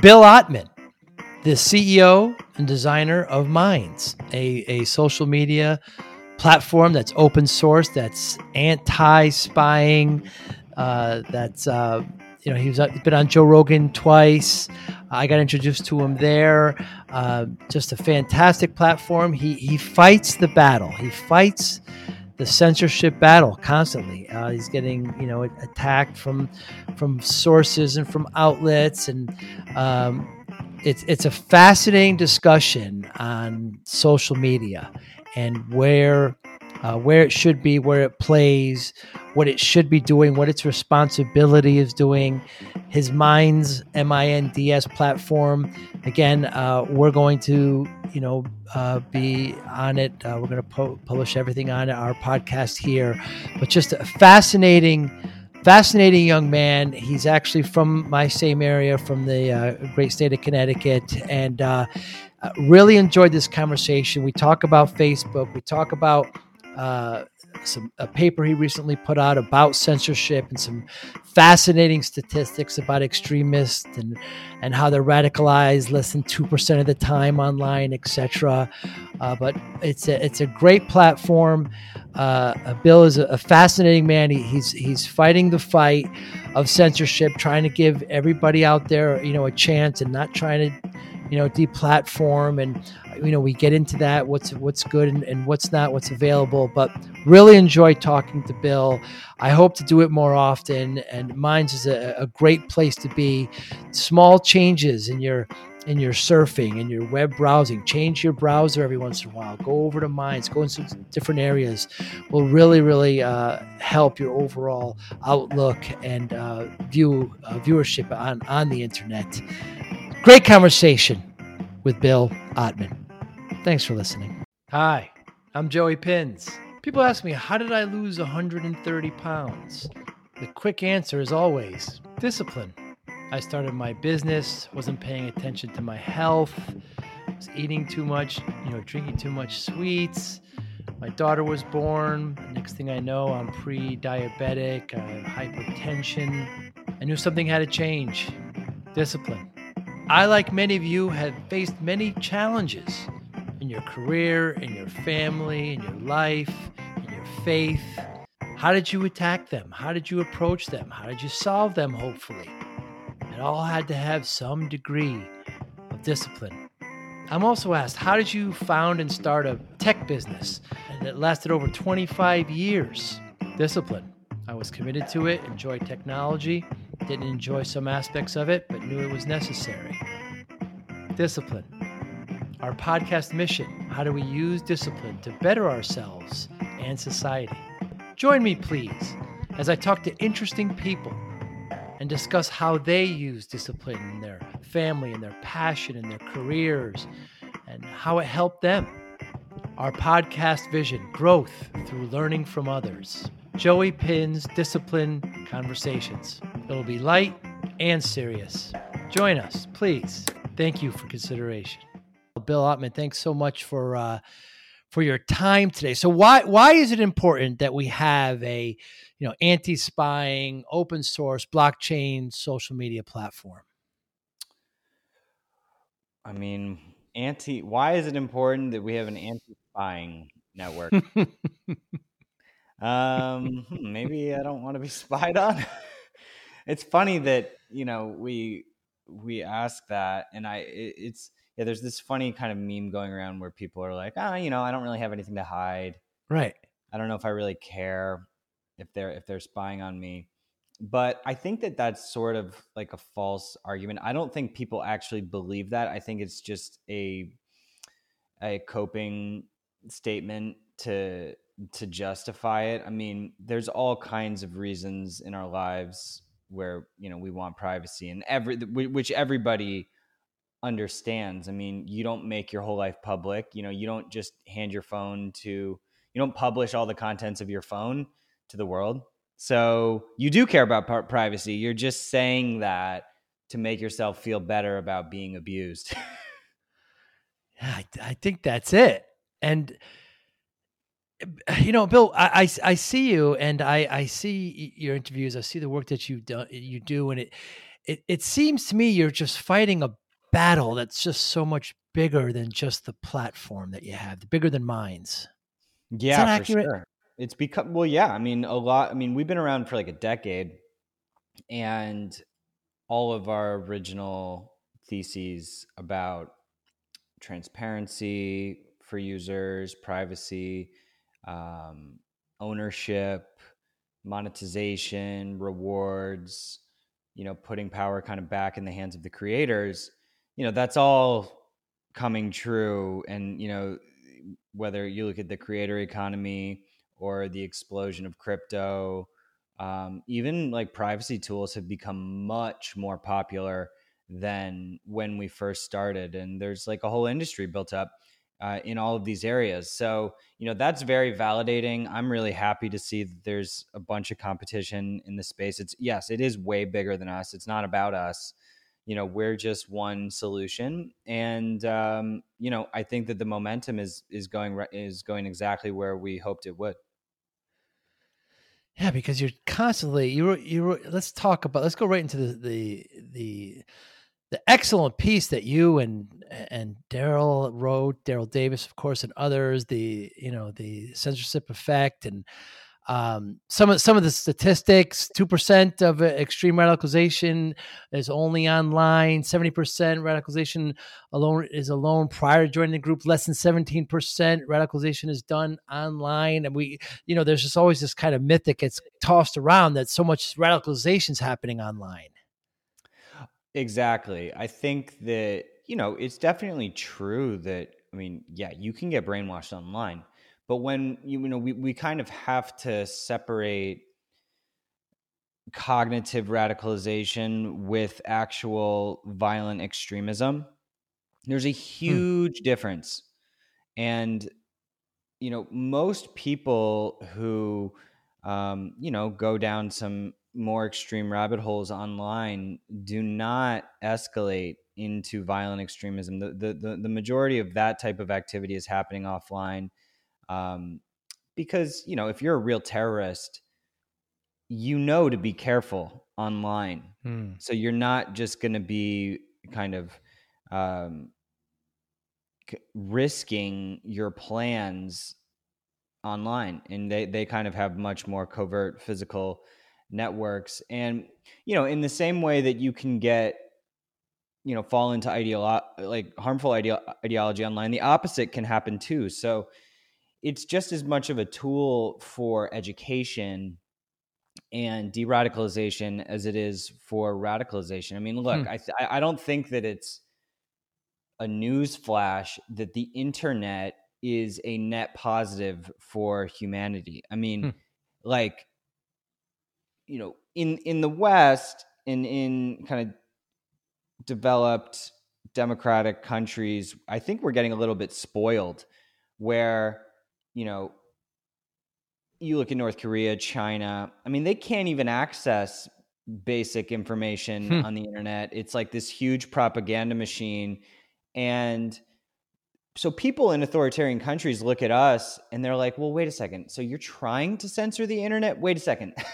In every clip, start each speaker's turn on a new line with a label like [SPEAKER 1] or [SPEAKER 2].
[SPEAKER 1] Bill Ottman, the CEO and designer of Minds, a, a social media platform that's open source, that's anti spying, uh, that's, uh, you know, he was uh, been on Joe Rogan twice. I got introduced to him there. Uh, just a fantastic platform. He he fights the battle. He fights the censorship battle constantly. Uh, he's getting you know attacked from from sources and from outlets, and um, it's it's a fascinating discussion on social media and where uh, where it should be, where it plays, what it should be doing, what its responsibility is doing. His Minds M I N D S platform. Again, uh, we're going to you know uh, be on it. Uh, we're going to po- publish everything on our podcast here. But just a fascinating. Fascinating young man. He's actually from my same area, from the uh, great state of Connecticut, and uh, really enjoyed this conversation. We talk about Facebook. We talk about uh, some a paper he recently put out about censorship and some fascinating statistics about extremists and and how they're radicalized less than two percent of the time online, etc. Uh, but it's a it's a great platform. Uh, Bill is a, a fascinating man. He, he's he's fighting the fight of censorship, trying to give everybody out there you know a chance and not trying to you know deplatform and you know we get into that what's what's good and, and what's not what's available. But really enjoy talking to bill. I hope to do it more often and minds is a, a great place to be. Small changes in your in your surfing and your web browsing. Change your browser every once in a while. Go over to minds go into different areas will really really uh, help your overall outlook and uh, view uh, viewership on on the internet great conversation with bill ottman Thanks for listening. Hi, I'm Joey Pinz. People ask me, how did I lose 130 pounds? The quick answer is always discipline. I started my business, wasn't paying attention to my health, was eating too much, you know, drinking too much sweets. My daughter was born. Next thing I know, I'm pre diabetic, I have hypertension. I knew something had to change discipline. I, like many of you, have faced many challenges in your career, in your family, in your life, in your faith? How did you attack them? How did you approach them? How did you solve them, hopefully? It all had to have some degree of discipline. I'm also asked, how did you found and start a tech business that lasted over 25 years? Discipline. I was committed to it, enjoyed technology, didn't enjoy some aspects of it, but knew it was necessary. Discipline our podcast mission how do we use discipline to better ourselves and society? Join me, please, as I talk to interesting people and discuss how they use discipline in their family and their passion and their careers and how it helped them. Our podcast vision growth through learning from others. Joey Pinz Discipline Conversations. It'll be light and serious. Join us, please. Thank you for consideration. Bill Ottman, thanks so much for uh, for your time today. So why why is it important that we have a you know anti-spying, open source, blockchain social media platform?
[SPEAKER 2] I mean, anti. Why is it important that we have an anti-spying network? um, hmm, maybe I don't want to be spied on. It's funny that you know we we ask that, and I it, it's yeah, there's this funny kind of meme going around where people are like, ah, oh, you know, I don't really have anything to hide.
[SPEAKER 1] Right.
[SPEAKER 2] I don't know if I really care if they're if they're spying on me. But I think that that's sort of like a false argument. I don't think people actually believe that. I think it's just a a coping statement to to justify it. I mean, there's all kinds of reasons in our lives where you know we want privacy, and every which everybody understands. I mean, you don't make your whole life public. You know, you don't just hand your phone to, you don't publish all the contents of your phone to the world. So you do care about privacy. You're just saying that to make yourself feel better about being abused.
[SPEAKER 1] yeah, I, I, think that's it. And you know, Bill, I, I, I see you, and I, I see your interviews. I see the work that you do. You do, and it it, it seems to me you're just fighting a battle that's just so much bigger than just the platform that you have, bigger than Minds.
[SPEAKER 2] Yeah, accurate? Sure. It's become well, yeah. I mean, a lot. I mean, we've been around for like a decade, and all of our original theses about transparency for users, privacy, um, ownership, monetization, rewards, you know, putting power kind of back in the hands of the creators, you know, that's all coming true. And, you know, whether you look at the creator economy or the explosion of crypto, um, even like privacy tools have become much more popular than when we first started. And there's like a whole industry built up uh, in all of these areas. So, you know, that's very validating. I'm really happy to see that there's a bunch of competition in the space. It's, yes, it is way bigger than us. It's not about us. You know, we're just one solution, and um, you know, I think that the momentum is is going is going exactly where we hoped it would.
[SPEAKER 1] Yeah, because you're constantly you you let's talk about let's go right into the the the the excellent piece that you and and Daryl wrote, Daryl Davis, of course, and others. The you know the censorship effect and um, some of some of the statistics: two percent of extreme radicalization is only online. Seventy percent radicalization alone is alone prior to joining the group. Less than seventeen percent radicalization is done online. And we, you know, there's just always this kind of myth that gets tossed around that so much radicalization is happening online.
[SPEAKER 2] Exactly. I think that, you know, it's definitely true that, I mean, yeah, you can get brainwashed online. But when, you know, we, we kind of have to separate cognitive radicalization with actual violent extremism. There's a hmm. huge hmm. difference. And, you know, most people who, um, you know, go down some more extreme rabbit holes online do not escalate into violent extremism. The, the, the, the majority of that type of activity is happening offline. Um, because, you know, if you're a real terrorist, you know to be careful online. Hmm. So you're not just going to be kind of um, risking your plans online. And they, they kind of have much more covert physical networks and you know in the same way that you can get you know fall into ideolo- like harmful ide- ideology online the opposite can happen too so it's just as much of a tool for education and de-radicalization as it is for radicalization i mean look hmm. I, th- I don't think that it's a news flash that the internet is a net positive for humanity i mean hmm. like you know, in in the West, in in kind of developed democratic countries, I think we're getting a little bit spoiled, where you know, you look at North Korea, China. I mean, they can't even access basic information hmm. on the internet. It's like this huge propaganda machine, and so people in authoritarian countries look at us and they're like, "Well, wait a second. So you're trying to censor the internet? Wait a second.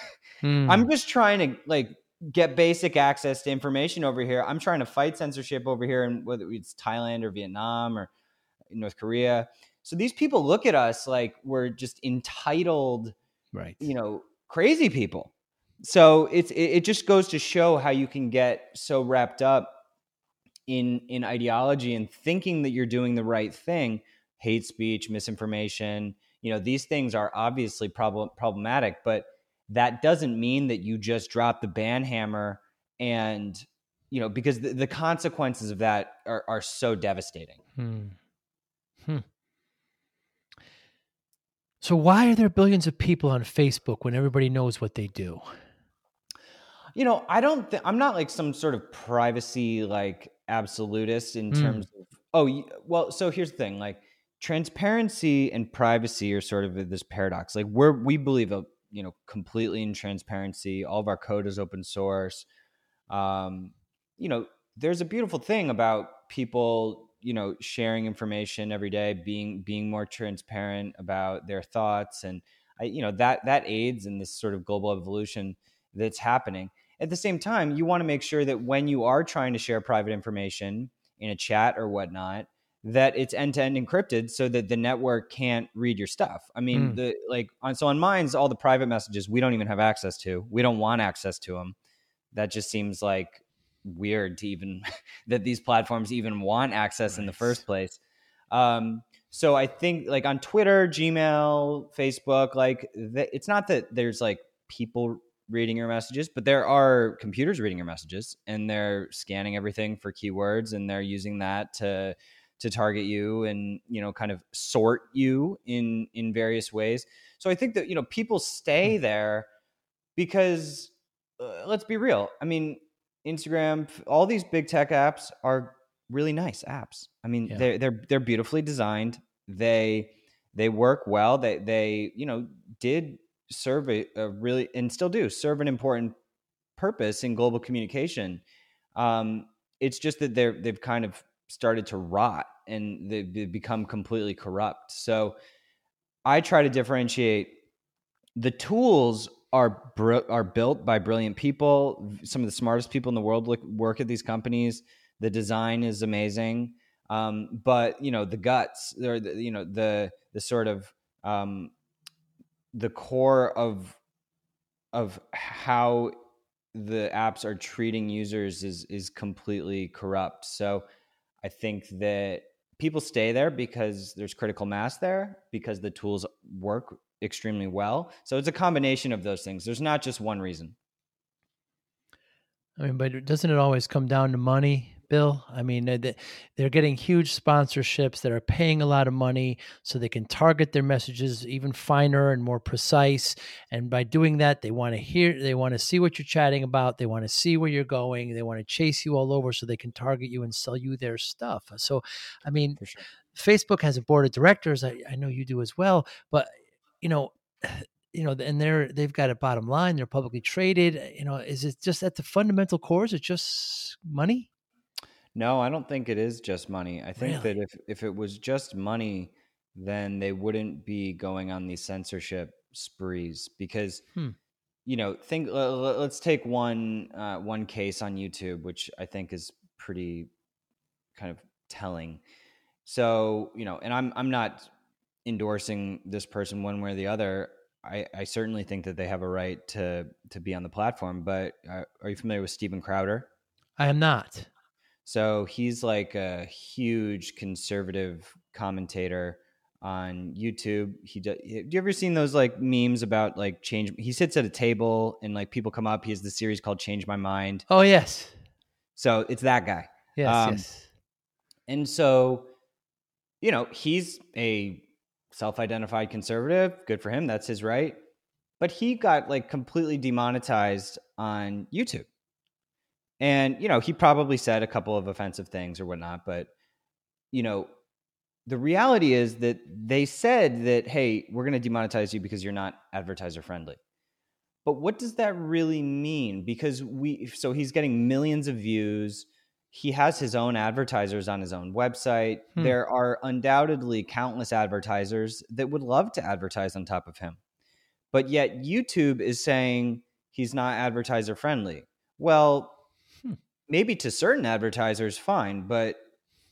[SPEAKER 2] Hmm. I'm just trying to like get basic access to information over here. I'm trying to fight censorship over here, and whether it's Thailand or Vietnam or North Korea. So these people look at us like we're just entitled,
[SPEAKER 1] right?
[SPEAKER 2] You know, crazy people. So it's it, it just goes to show how you can get so wrapped up in in ideology and thinking that you're doing the right thing. Hate speech, misinformation. You know, these things are obviously problem problematic, but that doesn't mean that you just drop the ban hammer and you know because the, the consequences of that are, are so devastating hmm. Hmm.
[SPEAKER 1] so why are there billions of people on facebook when everybody knows what they do
[SPEAKER 2] you know i don't th- i'm not like some sort of privacy like absolutist in mm. terms of oh well so here's the thing like transparency and privacy are sort of this paradox like we're we believe a you know completely in transparency all of our code is open source um, you know there's a beautiful thing about people you know sharing information every day being being more transparent about their thoughts and I, you know that that aids in this sort of global evolution that's happening at the same time, you want to make sure that when you are trying to share private information in a chat or whatnot, that it's end to end encrypted so that the network can't read your stuff. I mean, mm. the like on so on Minds all the private messages we don't even have access to. We don't want access to them. That just seems like weird to even that these platforms even want access right. in the first place. Um, so I think like on Twitter, Gmail, Facebook, like the, it's not that there's like people reading your messages, but there are computers reading your messages and they're scanning everything for keywords and they're using that to to target you and you know kind of sort you in in various ways. So I think that you know people stay hmm. there because uh, let's be real. I mean, Instagram, all these big tech apps are really nice apps. I mean, yeah. they're they're they're beautifully designed. They they work well. They they you know did serve a, a really and still do serve an important purpose in global communication. Um, it's just that they're they've kind of started to rot and they've, they've become completely corrupt. So I try to differentiate. The tools are br- are built by brilliant people. Some of the smartest people in the world look, work at these companies. The design is amazing, um, but you know the guts, or the, you know the the sort of um, the core of of how the apps are treating users is is completely corrupt. So I think that people stay there because there's critical mass there because the tools work extremely well. So it's a combination of those things. There's not just one reason.
[SPEAKER 1] I mean, but doesn't it always come down to money? Bill. I mean, they're getting huge sponsorships that are paying a lot of money so they can target their messages even finer and more precise. And by doing that, they want to hear, they want to see what you're chatting about, they want to see where you're going, they want to chase you all over so they can target you and sell you their stuff. So, I mean, sure. Facebook has a board of directors. I, I know you do as well, but you know, you know, and they're they've got a bottom line. They're publicly traded. You know, is it just at the fundamental core? Is it just money?
[SPEAKER 2] No, I don't think it is just money. I think really? that if if it was just money, then they wouldn't be going on these censorship sprees because hmm. you know, think uh, let's take one uh, one case on YouTube which I think is pretty kind of telling. So, you know, and I'm I'm not endorsing this person one way or the other. I, I certainly think that they have a right to to be on the platform, but uh, are you familiar with Steven Crowder?
[SPEAKER 1] I am not.
[SPEAKER 2] So he's like a huge conservative commentator on YouTube. He do, do you ever seen those like memes about like change? He sits at a table and like people come up. He has the series called Change My Mind.
[SPEAKER 1] Oh yes.
[SPEAKER 2] So it's that guy.
[SPEAKER 1] Yes. Um, yes.
[SPEAKER 2] And so, you know, he's a self-identified conservative. Good for him. That's his right. But he got like completely demonetized on YouTube. And, you know, he probably said a couple of offensive things or whatnot, but, you know, the reality is that they said that, hey, we're going to demonetize you because you're not advertiser friendly. But what does that really mean? Because we, so he's getting millions of views. He has his own advertisers on his own website. Hmm. There are undoubtedly countless advertisers that would love to advertise on top of him. But yet YouTube is saying he's not advertiser friendly. Well, maybe to certain advertisers, fine, but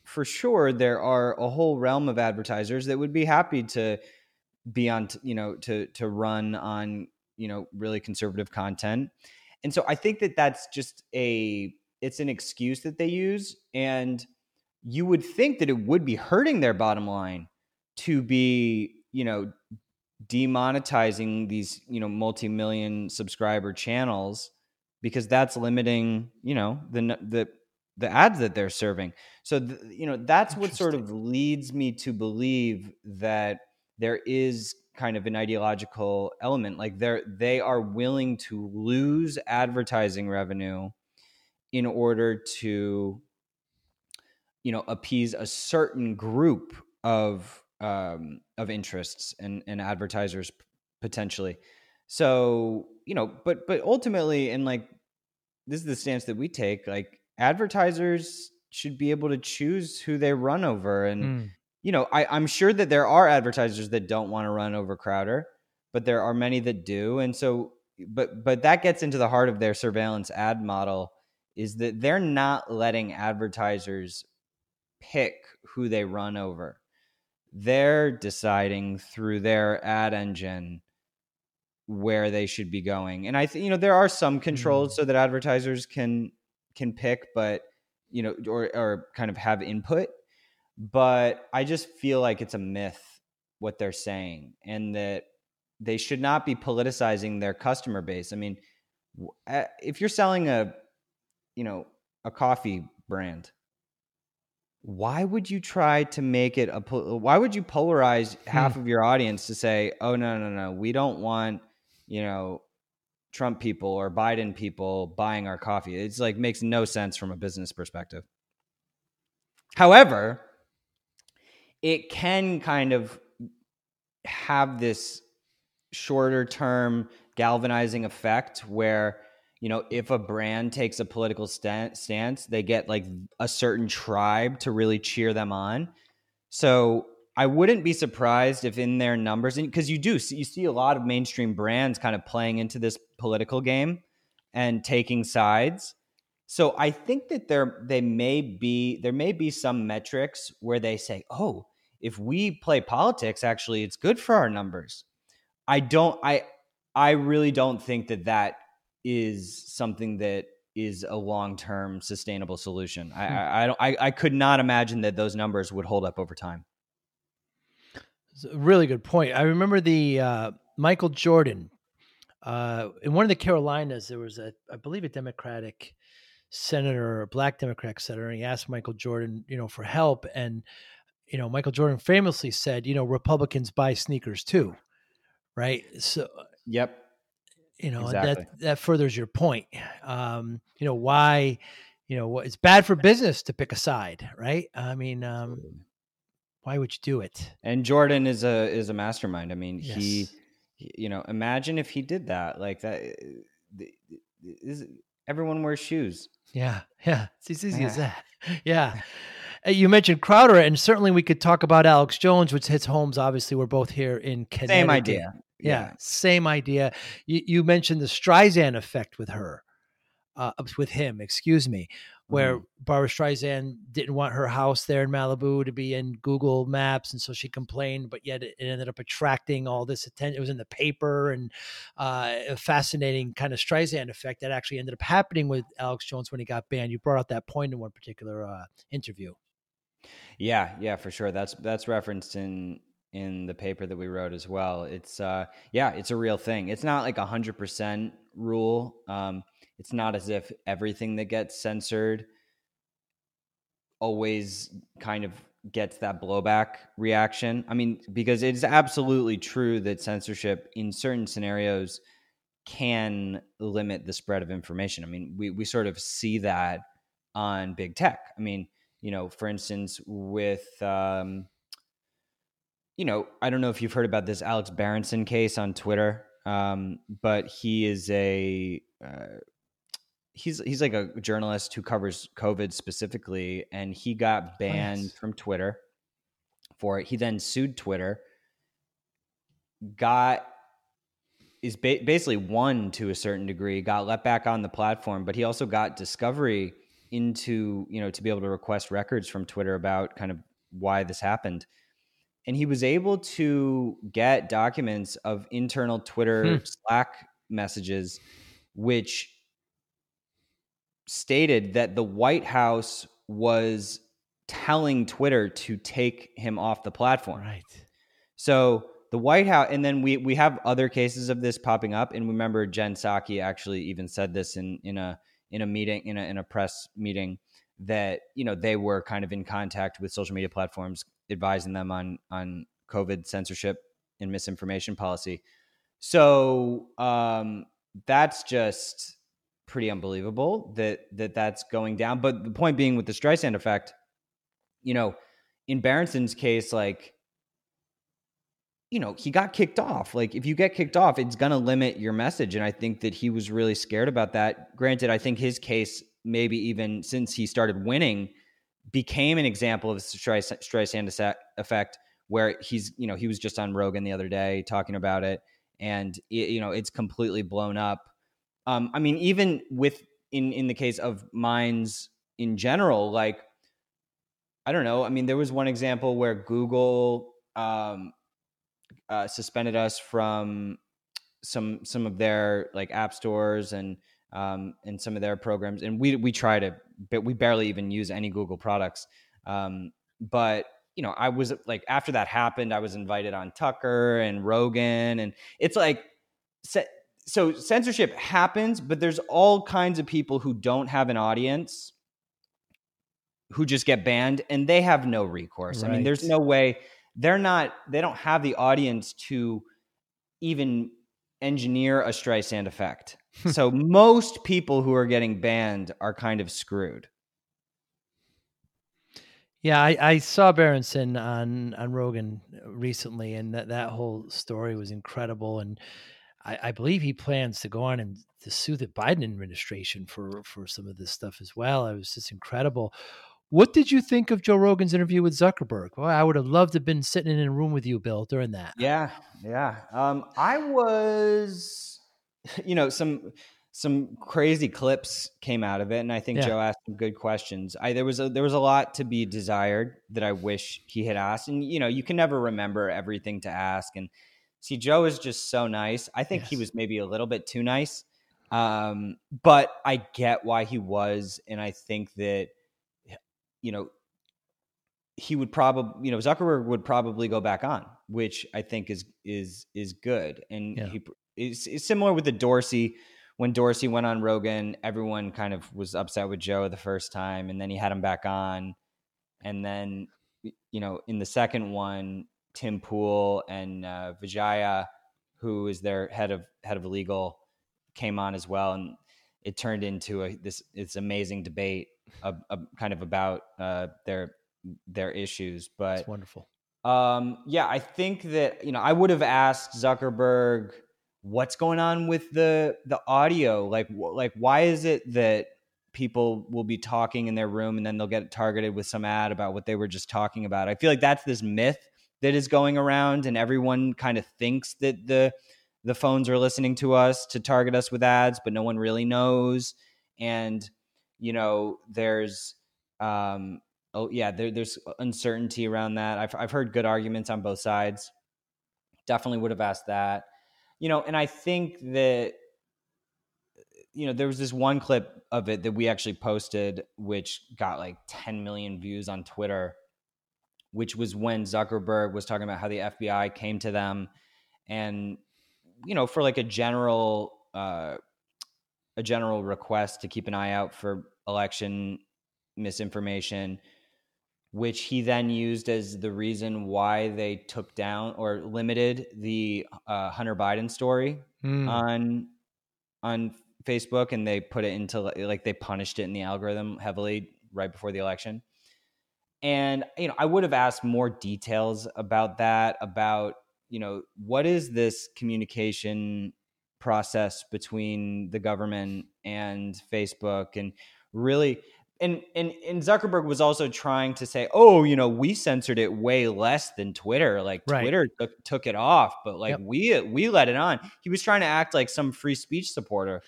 [SPEAKER 2] for sure there are a whole realm of advertisers that would be happy to be on, you know, to to run on, you know, really conservative content. And so I think that that's just a it's an excuse that they use and you would think that it would be hurting their bottom line to be, you know, demonetizing these, you know, multi-million subscriber channels because that's limiting, you know, the the the ads that they're serving. So th- you know, that's what sort of leads me to believe that there is kind of an ideological element like they're they are willing to lose advertising revenue in order to you know appease a certain group of um, of interests and, and advertisers potentially so you know but but ultimately and like this is the stance that we take like advertisers should be able to choose who they run over and mm. you know I, i'm sure that there are advertisers that don't want to run over crowder but there are many that do and so but but that gets into the heart of their surveillance ad model is that they're not letting advertisers pick who they run over. They're deciding through their ad engine where they should be going. And I think you know there are some controls mm-hmm. so that advertisers can can pick, but you know, or or kind of have input. But I just feel like it's a myth what they're saying, and that they should not be politicizing their customer base. I mean, if you're selling a, you know, a coffee brand, why would you try to make it a? Why would you polarize half hmm. of your audience to say, "Oh no, no, no, we don't want," you know, Trump people or Biden people buying our coffee. It's like makes no sense from a business perspective. However, it can kind of have this shorter term galvanizing effect where you know if a brand takes a political stance they get like a certain tribe to really cheer them on so I wouldn't be surprised if in their numbers, because you do you see a lot of mainstream brands kind of playing into this political game and taking sides. So I think that there they may be there may be some metrics where they say, "Oh, if we play politics, actually, it's good for our numbers." I don't. I I really don't think that that is something that is a long term sustainable solution. I, hmm. I, I don't. I, I could not imagine that those numbers would hold up over time.
[SPEAKER 1] It's a really good point. I remember the uh, Michael Jordan uh, in one of the Carolinas. There was a, I believe, a Democratic senator, a black Democratic senator, and he asked Michael Jordan, you know, for help. And you know, Michael Jordan famously said, you know, Republicans buy sneakers too, right? So,
[SPEAKER 2] yep.
[SPEAKER 1] You know, exactly. that that furthers your point. Um, you know, why, you know, it's bad for business to pick a side, right? I mean, um, why would you do it?
[SPEAKER 2] And Jordan is a is a mastermind. I mean, yes. he, you know, imagine if he did that like that. Is everyone wears shoes?
[SPEAKER 1] Yeah, yeah, it's as easy yeah. as that. Yeah. You mentioned Crowder, and certainly we could talk about Alex Jones, which hits homes. Obviously, we're both here in Connecticut.
[SPEAKER 2] Same idea.
[SPEAKER 1] Yeah, yeah. same idea. You, you, mentioned the Streisand effect with her, uh, with him. Excuse me, where mm-hmm. Barbra Streisand didn't want her house there in Malibu to be in Google Maps, and so she complained. But yet, it ended up attracting all this attention. It was in the paper, and uh, a fascinating kind of Streisand effect that actually ended up happening with Alex Jones when he got banned. You brought out that point in one particular uh, interview.
[SPEAKER 2] Yeah, yeah, for sure. That's that's referenced in in the paper that we wrote as well. It's uh, yeah, it's a real thing. It's not like a hundred percent rule. Um, it's not as if everything that gets censored always kind of gets that blowback reaction. I mean, because it's absolutely true that censorship in certain scenarios can limit the spread of information. I mean, we, we sort of see that on big tech. I mean, you know, for instance, with, um, you know, I don't know if you've heard about this Alex Berenson case on Twitter, um, but he is a uh, he's he's like a journalist who covers COVID specifically, and he got banned nice. from Twitter for it. He then sued Twitter, got is ba- basically won to a certain degree, got let back on the platform, but he also got discovery into you know to be able to request records from Twitter about kind of why this happened. And he was able to get documents of internal Twitter hmm. Slack messages, which stated that the White House was telling Twitter to take him off the platform.
[SPEAKER 1] Right.
[SPEAKER 2] So the White House, and then we we have other cases of this popping up. And remember, Jen Psaki actually even said this in in a in a meeting in a in a press meeting that you know they were kind of in contact with social media platforms, advising them on on COVID censorship and misinformation policy. So um, that's just pretty unbelievable that that that's going down. But the point being with the Streisand effect, you know, in Berenson's case, like, you know, he got kicked off. Like, if you get kicked off, it's going to limit your message. And I think that he was really scared about that. Granted, I think his case, maybe even since he started winning, became an example of the Streisand effect where he's, you know, he was just on Rogan the other day talking about it and it, you know it's completely blown up. Um, I mean, even with in in the case of Minds in general, like I don't know. I mean, there was one example where Google um, uh, suspended us from some some of their like app stores and um, and some of their programs, and we we try to, but we barely even use any Google products. Um, but you know, I was like, after that happened, I was invited on Tucker and Rogan, and it's like, so censorship happens, but there's all kinds of people who don't have an audience who just get banned and they have no recourse. Right. I mean, there's no way they're not, they don't have the audience to even engineer a Streisand effect. so most people who are getting banned are kind of screwed.
[SPEAKER 1] Yeah, I, I saw Berenson on on Rogan recently, and that that whole story was incredible. And I, I believe he plans to go on and to sue the Biden administration for for some of this stuff as well. It was just incredible. What did you think of Joe Rogan's interview with Zuckerberg? Well, I would have loved to have been sitting in a room with you, Bill, during that.
[SPEAKER 2] Yeah, yeah. Um, I was, you know, some some crazy clips came out of it, and I think yeah. Joe asked some good questions. I there was a there was a lot to be desired that I wish he had asked, and you know, you can never remember everything to ask. And see, Joe is just so nice. I think yes. he was maybe a little bit too nice, um, but I get why he was, and I think that you know, he would probably, you know, Zuckerberg would probably go back on, which I think is is is good. And yeah. he is it's similar with the Dorsey. When Dorsey went on Rogan, everyone kind of was upset with Joe the first time, and then he had him back on, and then you know, in the second one, Tim Pool and uh, Vijaya, who is their head of head of legal, came on as well, and it turned into a this this amazing debate a, a kind of about uh, their their issues. But
[SPEAKER 1] That's wonderful.
[SPEAKER 2] Um, yeah, I think that you know I would have asked Zuckerberg what's going on with the the audio. Like like why is it that people will be talking in their room and then they'll get targeted with some ad about what they were just talking about. I feel like that's this myth that is going around and everyone kind of thinks that the the phones are listening to us to target us with ads, but no one really knows. And you know, there's, um, oh yeah, there, there's uncertainty around that. I've I've heard good arguments on both sides. Definitely would have asked that, you know, and I think that you know there was this one clip of it that we actually posted which got like 10 million views on twitter which was when zuckerberg was talking about how the fbi came to them and you know for like a general uh, a general request to keep an eye out for election misinformation, which he then used as the reason why they took down or limited the uh, Hunter Biden story mm. on on Facebook, and they put it into like they punished it in the algorithm heavily right before the election. And you know, I would have asked more details about that, about you know, what is this communication process between the government and Facebook and really and, and and Zuckerberg was also trying to say, oh, you know, we censored it way less than Twitter. Like right. Twitter took, took, it off, but like yep. we we let it on. He was trying to act like some free speech supporter.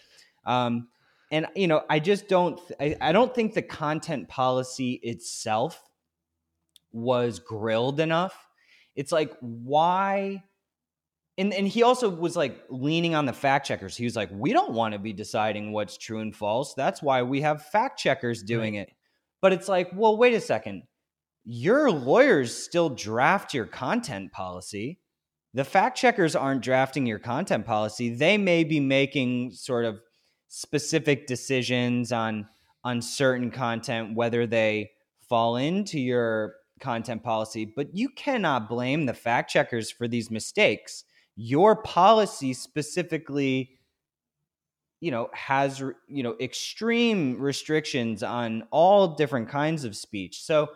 [SPEAKER 2] Um, and you know, I just don't I, I don't think the content policy itself was grilled enough. It's like why and and he also was like leaning on the fact checkers. He was like, "We don't want to be deciding what's true and false. That's why we have fact checkers doing right. it." But it's like, well, wait a second. Your lawyers still draft your content policy. The fact checkers aren't drafting your content policy. They may be making sort of specific decisions on on certain content, whether they fall into your content policy, but you cannot blame the fact checkers for these mistakes. Your policy specifically you know has you know extreme restrictions on all different kinds of speech. So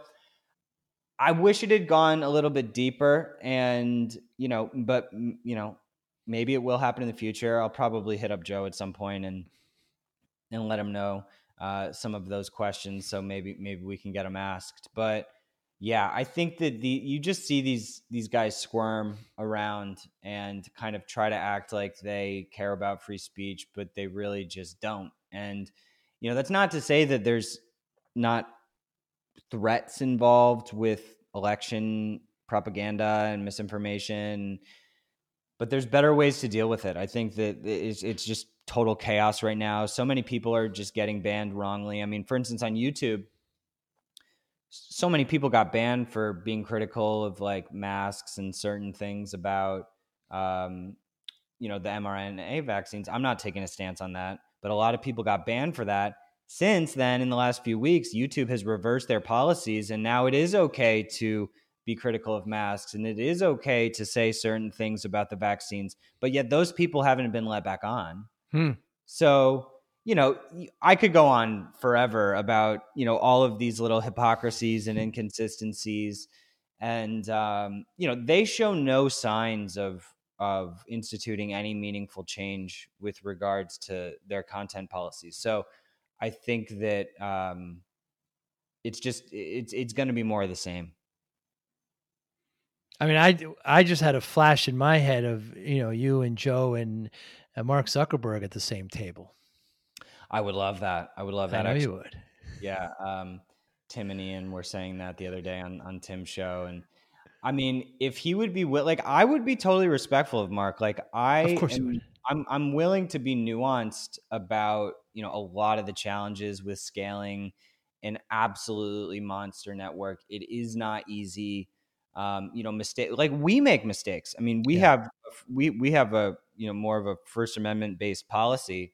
[SPEAKER 2] i wish it had gone a little bit deeper and you know but you know maybe it will happen in the future. I'll probably hit up joe at some point and and let him know uh, some of those questions so maybe maybe we can get them asked. But Yeah, I think that the you just see these these guys squirm around and kind of try to act like they care about free speech, but they really just don't. And you know, that's not to say that there's not threats involved with election propaganda and misinformation, but there's better ways to deal with it. I think that it's, it's just total chaos right now. So many people are just getting banned wrongly. I mean, for instance, on YouTube, so many people got banned for being critical of like masks and certain things about um, you know the mRNA vaccines. I'm not taking a stance on that, but a lot of people got banned for that. Since then, in the last few weeks, YouTube has reversed their policies, and now it is okay to be critical of masks, and it is okay to say certain things about the vaccines. But yet, those people haven't been let back on.
[SPEAKER 1] Hmm.
[SPEAKER 2] So you know, I could go on forever about you know all of these little hypocrisies and inconsistencies, and um, you know they show no signs of of instituting any meaningful change with regards to their content policies. So I think that um, it's just it's it's going to be more of the same.
[SPEAKER 1] I mean, I I just had a flash in my head of you know you and Joe and, and Mark Zuckerberg at the same table.
[SPEAKER 2] I would love that. I would love that.
[SPEAKER 1] I know actually. you would.
[SPEAKER 2] Yeah. Um, Tim and Ian were saying that the other day on on Tim's show, and I mean, if he would be like, I would be totally respectful of Mark. Like, I,
[SPEAKER 1] of course, am,
[SPEAKER 2] you would. I'm I'm willing to be nuanced about you know a lot of the challenges with scaling an absolutely monster network. It is not easy. Um, you know, mistake like we make mistakes. I mean, we yeah. have we we have a you know more of a First Amendment based policy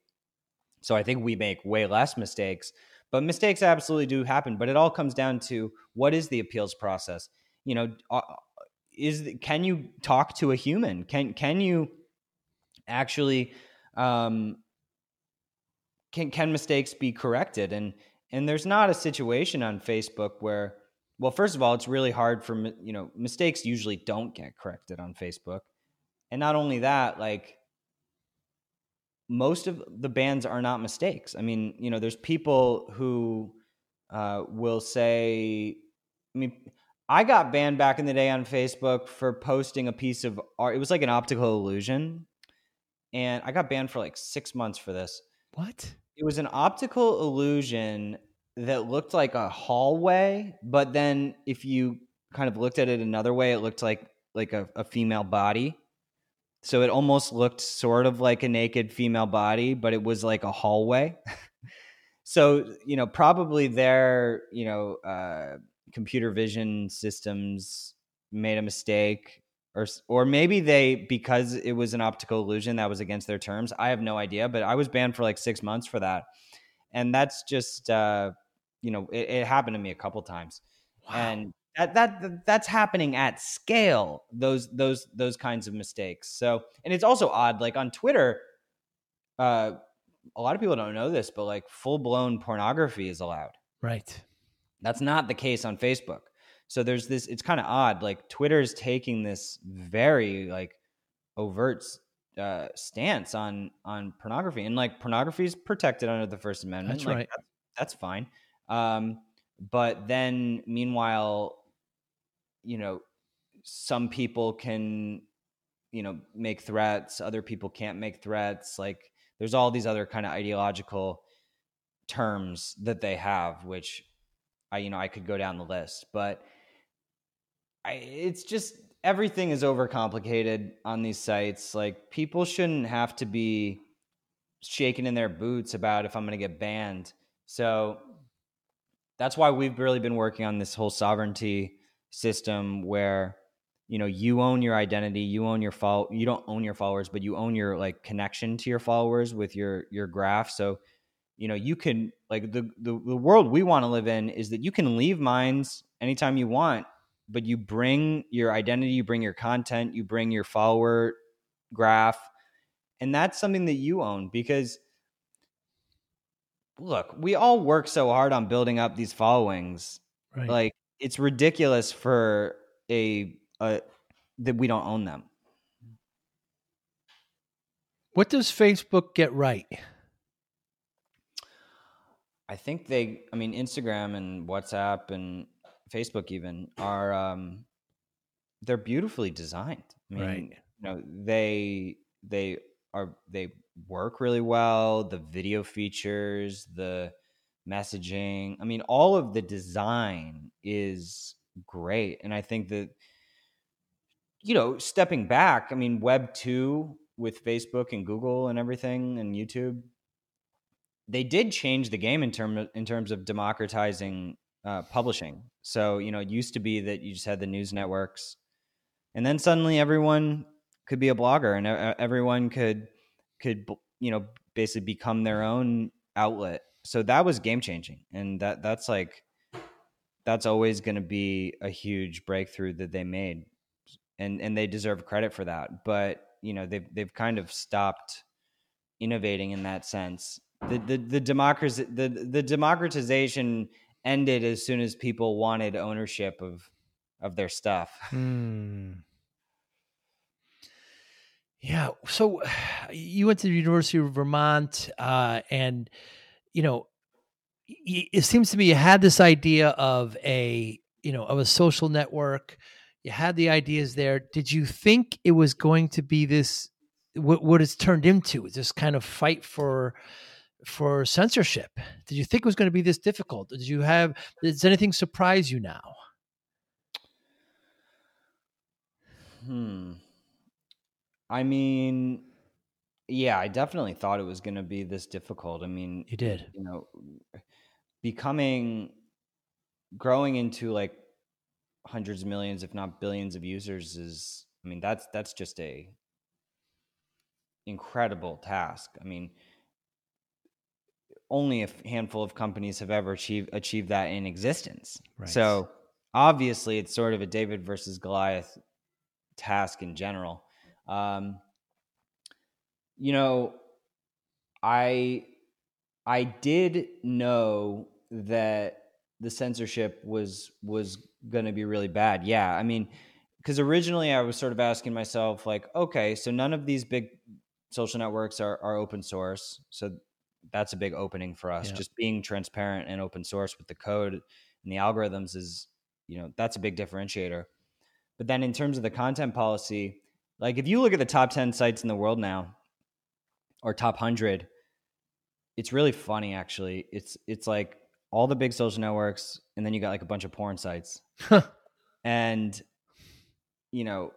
[SPEAKER 2] so I think we make way less mistakes, but mistakes absolutely do happen. But it all comes down to what is the appeals process? You know, uh, is can you talk to a human? Can can you actually um, can can mistakes be corrected? And and there's not a situation on Facebook where well, first of all, it's really hard for you know mistakes usually don't get corrected on Facebook, and not only that, like most of the bans are not mistakes. I mean, you know, there's people who uh, will say, I mean, I got banned back in the day on Facebook for posting a piece of art. It was like an optical illusion. And I got banned for like six months for this.
[SPEAKER 1] What?
[SPEAKER 2] It was an optical illusion that looked like a hallway, but then if you kind of looked at it another way, it looked like like a, a female body. So it almost looked sort of like a naked female body, but it was like a hallway. so, you know, probably their, you know, uh, computer vision systems made a mistake or or maybe they because it was an optical illusion that was against their terms. I have no idea, but I was banned for like 6 months for that. And that's just uh you know, it, it happened to me a couple times. Wow. And that, that that's happening at scale those those those kinds of mistakes. So and it's also odd like on twitter uh a lot of people don't know this but like full blown pornography is allowed.
[SPEAKER 1] Right.
[SPEAKER 2] That's not the case on facebook. So there's this it's kind of odd like twitter's taking this very like overt uh, stance on on pornography and like pornography is protected under the first amendment
[SPEAKER 1] that's
[SPEAKER 2] like,
[SPEAKER 1] right.
[SPEAKER 2] that's, that's fine. Um but then meanwhile you know, some people can, you know, make threats, other people can't make threats. Like there's all these other kind of ideological terms that they have, which I, you know, I could go down the list, but I, it's just everything is overcomplicated on these sites. Like people shouldn't have to be shaking in their boots about if I'm going to get banned. So that's why we've really been working on this whole sovereignty system where you know you own your identity you own your follow you don't own your followers but you own your like connection to your followers with your your graph so you know you can like the the, the world we want to live in is that you can leave Minds anytime you want but you bring your identity you bring your content you bring your follower graph and that's something that you own because look we all work so hard on building up these followings right. like it's ridiculous for a, a that we don't own them.
[SPEAKER 1] What does Facebook get right?
[SPEAKER 2] I think they, I mean, Instagram and WhatsApp and Facebook even are um, they're beautifully designed. I mean,
[SPEAKER 1] Right.
[SPEAKER 2] you know, they they are they work really well. The video features, the messaging. I mean, all of the design is great, and I think that you know, stepping back, I mean, Web two with Facebook and Google and everything and YouTube, they did change the game in term in terms of democratizing uh, publishing. So you know, it used to be that you just had the news networks, and then suddenly everyone could be a blogger, and uh, everyone could could you know basically become their own outlet. So that was game changing, and that that's like that's always going to be a huge breakthrough that they made, and and they deserve credit for that. But you know they've they've kind of stopped innovating in that sense. The the the democracy the the democratization ended as soon as people wanted ownership of of their stuff.
[SPEAKER 1] Hmm. Yeah. So you went to the University of Vermont, uh, and you know, it seems to me you had this idea of a you know of a social network. You had the ideas there. Did you think it was going to be this? What, what it's turned into? This kind of fight for for censorship. Did you think it was going to be this difficult? Did you have? Does anything surprise you now?
[SPEAKER 2] Hmm. I mean, yeah, I definitely thought it was going to be this difficult. I mean,
[SPEAKER 1] you did.
[SPEAKER 2] You know, becoming, growing into like hundreds of millions, if not billions, of users is. I mean, that's that's just a incredible task. I mean, only a handful of companies have ever achieved achieved that in existence. Right. So obviously, it's sort of a David versus Goliath task in general. Um, you know, I I did know that the censorship was was going to be really bad. Yeah, I mean, because originally I was sort of asking myself, like, okay, so none of these big social networks are, are open source, so that's a big opening for us. Yeah. Just being transparent and open source with the code and the algorithms is, you know, that's a big differentiator. But then in terms of the content policy, like if you look at the top 10 sites in the world now or top 100, it's really funny actually. It's it's like all the big social networks and then you got like a bunch of porn sites. and you know,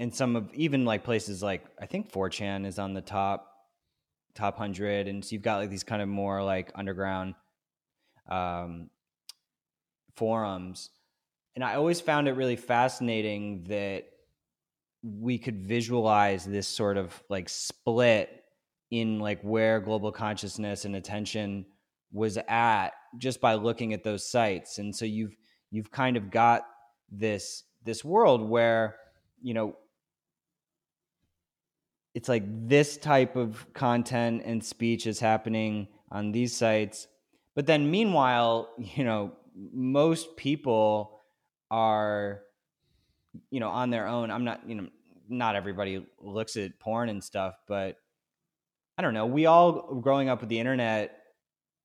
[SPEAKER 2] and some of even like places like I think 4chan is on the top top 100 and so you've got like these kind of more like underground um forums and I always found it really fascinating that we could visualize this sort of like split in like where global consciousness and attention was at just by looking at those sites. And so you've you've kind of got this this world where you know it's like this type of content and speech is happening on these sites. But then meanwhile you know most people are you know on their own. I'm not you know not everybody looks at porn and stuff but i don't know. We all growing up with the internet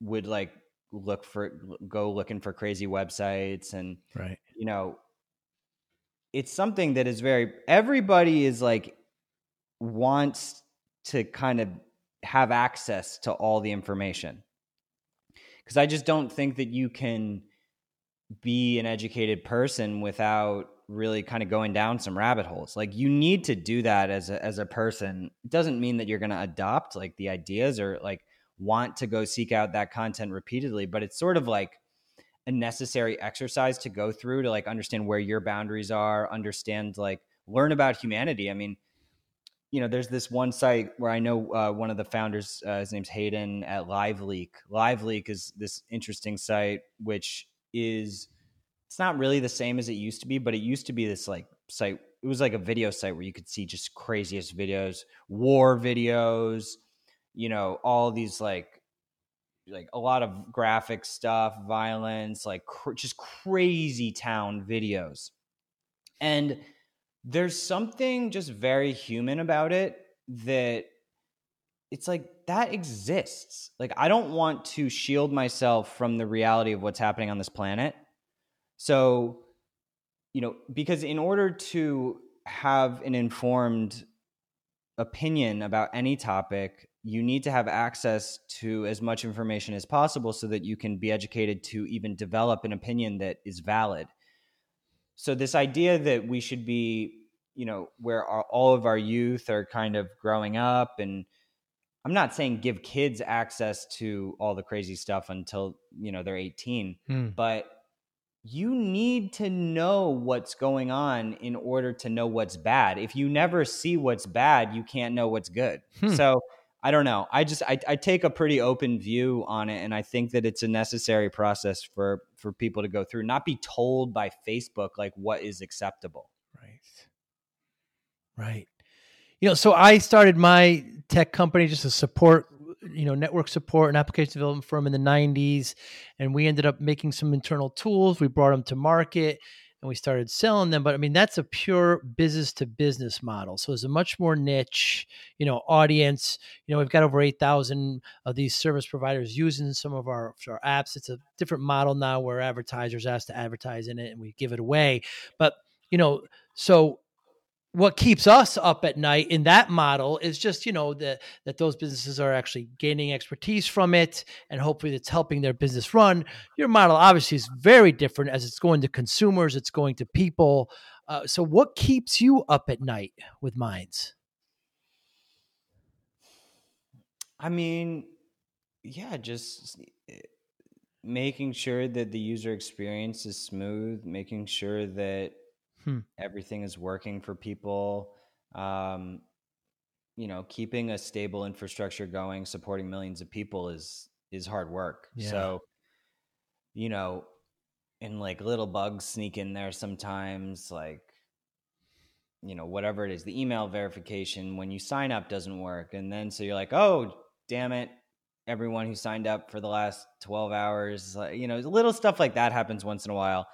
[SPEAKER 2] would like look for go looking for crazy websites and
[SPEAKER 1] right.
[SPEAKER 2] you know it's something that is very everybody is like wants to kind of have access to all the information. Because i just don't think that you can be an educated person without really kind of going down some rabbit holes. Like you need to do that as a as a person. It doesn't mean that you're going to adopt like the ideas or like want to go seek out that content repeatedly, but it's sort of like a necessary exercise to go through to like understand where your boundaries are, understand like learn about humanity. I mean, you know, there's this one site where I know uh, one of the founders, uh, his name's Hayden at LiveLeak. LiveLeak is this interesting site which is it's not really the same as it used to be, but it used to be this like site. It was like a video site where you could see just craziest videos, war videos, you know, all these like like a lot of graphic stuff, violence, like cr- just crazy town videos. And there's something just very human about it that it's like that exists. Like I don't want to shield myself from the reality of what's happening on this planet, So, you know, because in order to have an informed opinion about any topic, you need to have access to as much information as possible so that you can be educated to even develop an opinion that is valid. So, this idea that we should be, you know, where our, all of our youth are kind of growing up, and I'm not saying give kids access to all the crazy stuff until, you know, they're 18,
[SPEAKER 1] Hmm.
[SPEAKER 2] but you need to know what's going on in order to know what's bad. If you never see what's bad, you can't know what's good.
[SPEAKER 1] Hmm.
[SPEAKER 2] So I don't know. I just I, I take a pretty open view on it, and I think that it's a necessary process for for people to go through, not be told by Facebook like what is acceptable.
[SPEAKER 1] Right. Right. You know, so I started my tech company just to support, you know, network support and application development firm in the 90s. And we ended up making some internal tools. We brought them to market and we started selling them. But I mean, that's a pure business to business model. So it's a much more niche, you know, audience. You know, we've got over 8,000 of these service providers using some of our, our apps. It's a different model now where advertisers ask to advertise in it and we give it away. But, you know, so what keeps us up at night in that model is just you know that that those businesses are actually gaining expertise from it and hopefully it's helping their business run. Your model obviously is very different as it's going to consumers it's going to people. Uh, so what keeps you up at night with minds?
[SPEAKER 2] I mean, yeah, just eh, making sure that the user experience is smooth, making sure that
[SPEAKER 1] Hmm.
[SPEAKER 2] everything is working for people. Um, you know, keeping a stable infrastructure going, supporting millions of people is is hard work.
[SPEAKER 1] Yeah.
[SPEAKER 2] So, you know, and like little bugs sneak in there sometimes, like you know, whatever it is, the email verification when you sign up doesn't work. And then so you're like, oh, damn it. Everyone who signed up for the last 12 hours, you know, little stuff like that happens once in a while.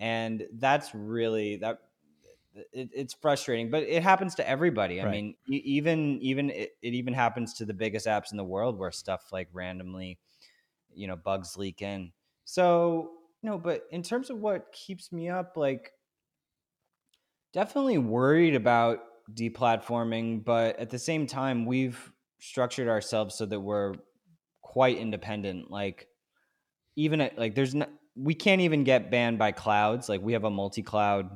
[SPEAKER 2] And that's really that it, it's frustrating, but it happens to everybody. I
[SPEAKER 1] Right.
[SPEAKER 2] mean, even even it, it even happens to the biggest apps in the world where stuff like randomly, you know, bugs leak in. So no, but in terms of what keeps me up, like definitely worried about deplatforming, but at the same time, we've structured ourselves so that we're quite independent. Like even at, like there's not we can't even get banned by clouds. Like we have a multi-cloud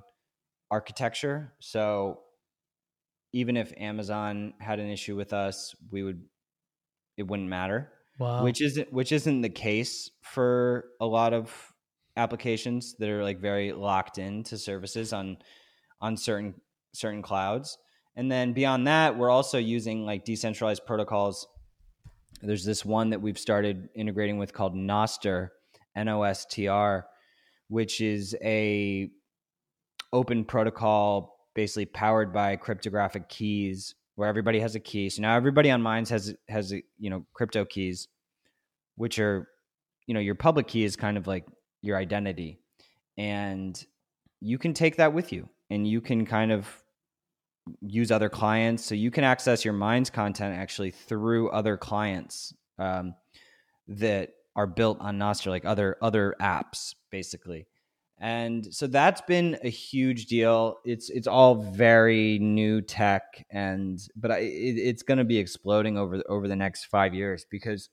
[SPEAKER 2] architecture, so even if Amazon had an issue with us, we would it wouldn't matter
[SPEAKER 1] wow
[SPEAKER 2] which isn't which isn't the case for a lot of applications that are like very locked into services on on certain certain clouds and then beyond that we're also using like decentralized protocols there's this one that we've started integrating with called Nostr N-O-S-T-R which is a open protocol basically powered by cryptographic keys where everybody has a key. So now everybody on Minds has has you know crypto keys which are you know your public key is kind of like your identity. And you can take that with you and you can kind of use other clients. So you can access your minds content actually through other clients um, that are built on Nostr, like other other apps basically. And so that's been a huge deal. It's it's all very new tech and but I, it, it's going to be exploding over over the next five years because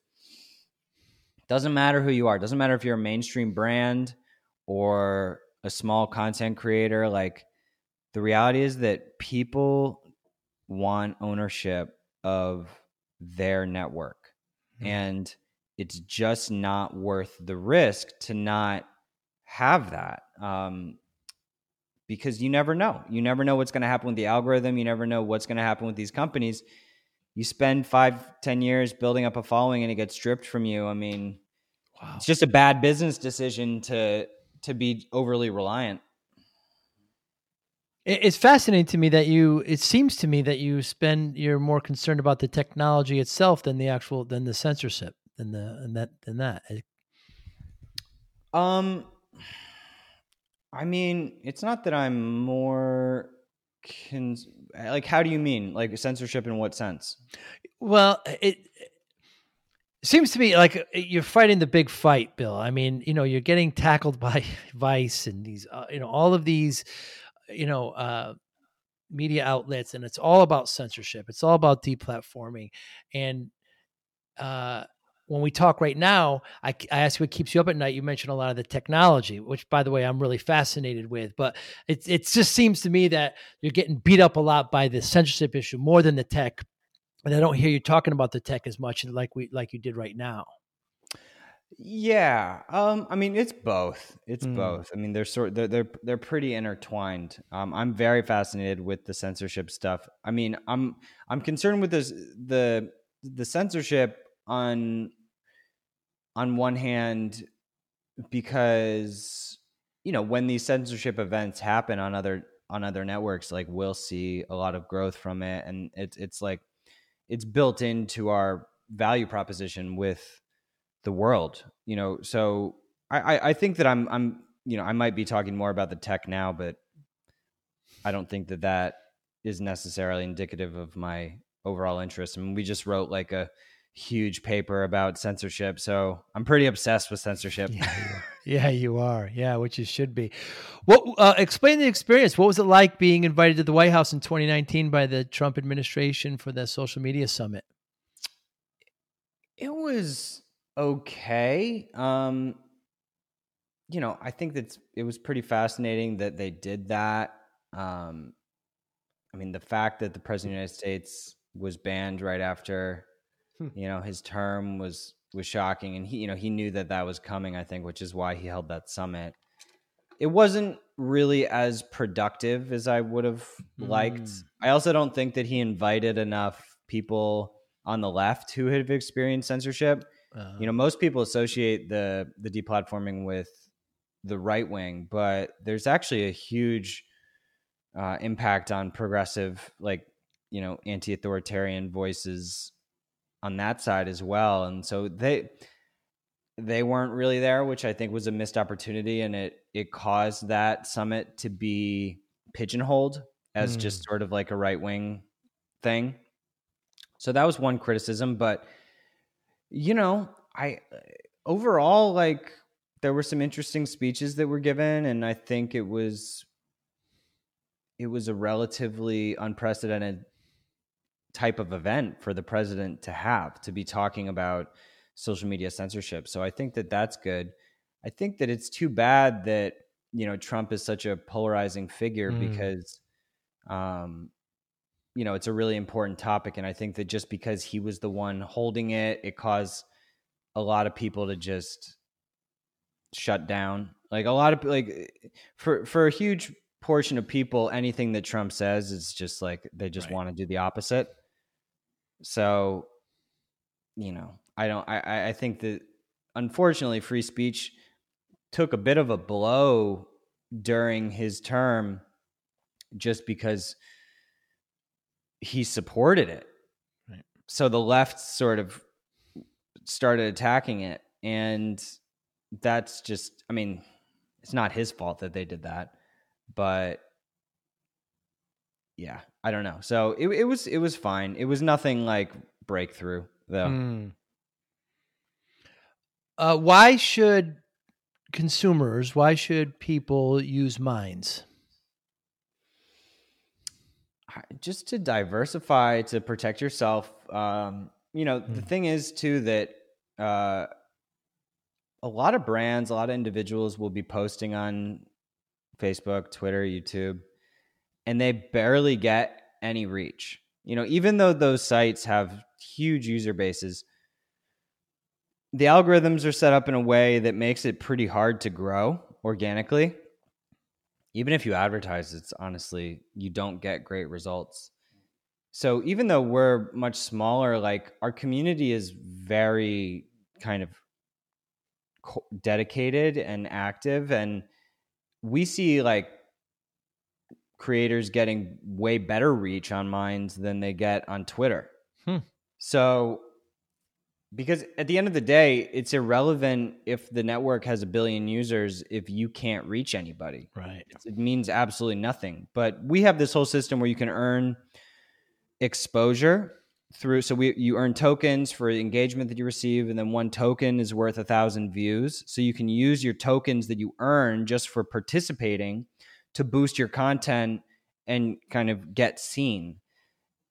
[SPEAKER 2] it doesn't matter who you are. Doesn't matter if you're a mainstream brand or a small content creator. Like the reality is that people want ownership of their network.
[SPEAKER 1] Mhm.
[SPEAKER 2] and it's just not worth the risk to not have that um, because you never know. You never know what's going to happen with the algorithm. You never know what's going to happen with these companies. You spend five ten years building up a following and it gets stripped from you. I mean
[SPEAKER 1] wow.
[SPEAKER 2] it's just a bad business decision to to be overly reliant.
[SPEAKER 1] It's fascinating to me that you. It seems to me that you spend. You're more concerned about the technology itself than the actual than the censorship than the and that than that.
[SPEAKER 2] Um, I mean, it's not that I'm more cons- like. How do you mean, like censorship in what sense?
[SPEAKER 1] Well, it It seems to me like uh, you're fighting the big fight, Bill. I mean, you know, you're getting tackled by Vice and these, uh, you know, all of these, you know, uh, media outlets, and it's all about censorship. It's all about deplatforming, and uh, when we talk right now, I, I ask you what keeps you up at night. You mentioned a lot of the technology, which, by the way, I'm really fascinated with. But it it just seems to me that you're getting beat up a lot by the censorship issue more than the tech, and I don't hear you talking about the tech as much like we like you did right now.
[SPEAKER 2] Yeah, um, I mean it's both. It's mm. both. I mean they're sort they're they're, they're pretty intertwined. Um, I'm very fascinated with the censorship stuff. I mean I'm I'm concerned with this the the censorship on on one hand because you know when these censorship events happen on other on other networks like we'll see a lot of growth from it and it's it's like it's built into our value proposition with the world you know? So I, I think that i'm i'm you know i might be talking more about the tech now but i don't think that that is necessarily indicative of my overall interest. I mean, we just wrote like a huge paper about censorship. So I'm pretty obsessed with censorship.
[SPEAKER 1] Yeah, you yeah, you are. Yeah, which you should be. What uh, explain the experience? What was it like being invited to the White House in 2019 by the Trump administration for the social media summit?
[SPEAKER 2] It was okay. Um, you know, I think that it was pretty fascinating that they did that. Um, I mean, the fact that the president of the United States was banned right after Hmm. You know, his term was was shocking, and he you know he knew that that was coming. I think, which is why he held that summit. It wasn't really as productive as I would have liked. Mm. I also don't think that he invited enough people on the left who have experienced censorship. Uh, you know, most people associate the the deplatforming with the right wing, but there's actually a huge uh, impact on progressive, like you know, anti-authoritarian voices on that side as well. And so they they weren't really there, which I think was a missed opportunity, and it it caused that summit to be pigeonholed as mm. just sort of like a right wing thing. So that was one criticism, but you know, I overall like there were some interesting speeches that were given, and I think it was it was a relatively unprecedented type of event for the president to have to be talking about social media censorship. So I think that that's good. I think that it's too bad that you know Trump is such a polarizing figure mm. because um you know it's a really important topic and I think that just because he was the one holding it it caused a lot of people to just shut down. Like a lot of like for for a huge portion of people anything that Trump says is just like they just right. want to do the opposite. So, you know, I don't. I I think that unfortunately, free speech took a bit of a blow during his term, just because he supported it. Right. So the left sort of started attacking it, and that's just. I mean, it's not his fault that they did that, but yeah, I don't know. So it it was it was fine. It was nothing like breakthrough though. Mm.
[SPEAKER 1] Uh, why should consumers? Why should people use Minds?
[SPEAKER 2] Just to diversify, to protect yourself. Um, you know, mm. the thing is too that uh, a lot of brands, a lot of individuals will be posting on Facebook, Twitter, YouTube and they barely get any reach. You know, even though those sites have huge user bases, the algorithms are set up in a way that makes it pretty hard to grow organically. Even if you advertise, it's honestly, you don't get great results. So even though we're much smaller, like our community is very kind of dedicated and active. And we see like creators getting way better reach on Minds than they get on Twitter. Hmm. So, because at the end of the day, it's irrelevant if the network has a billion users if you can't reach anybody.
[SPEAKER 1] Right.
[SPEAKER 2] It means absolutely nothing. But we have this whole system where you can earn exposure through so we you earn tokens for engagement that you receive and then one token is worth a thousand views so you can use your tokens that you earn just for participating to boost your content and kind of get seen.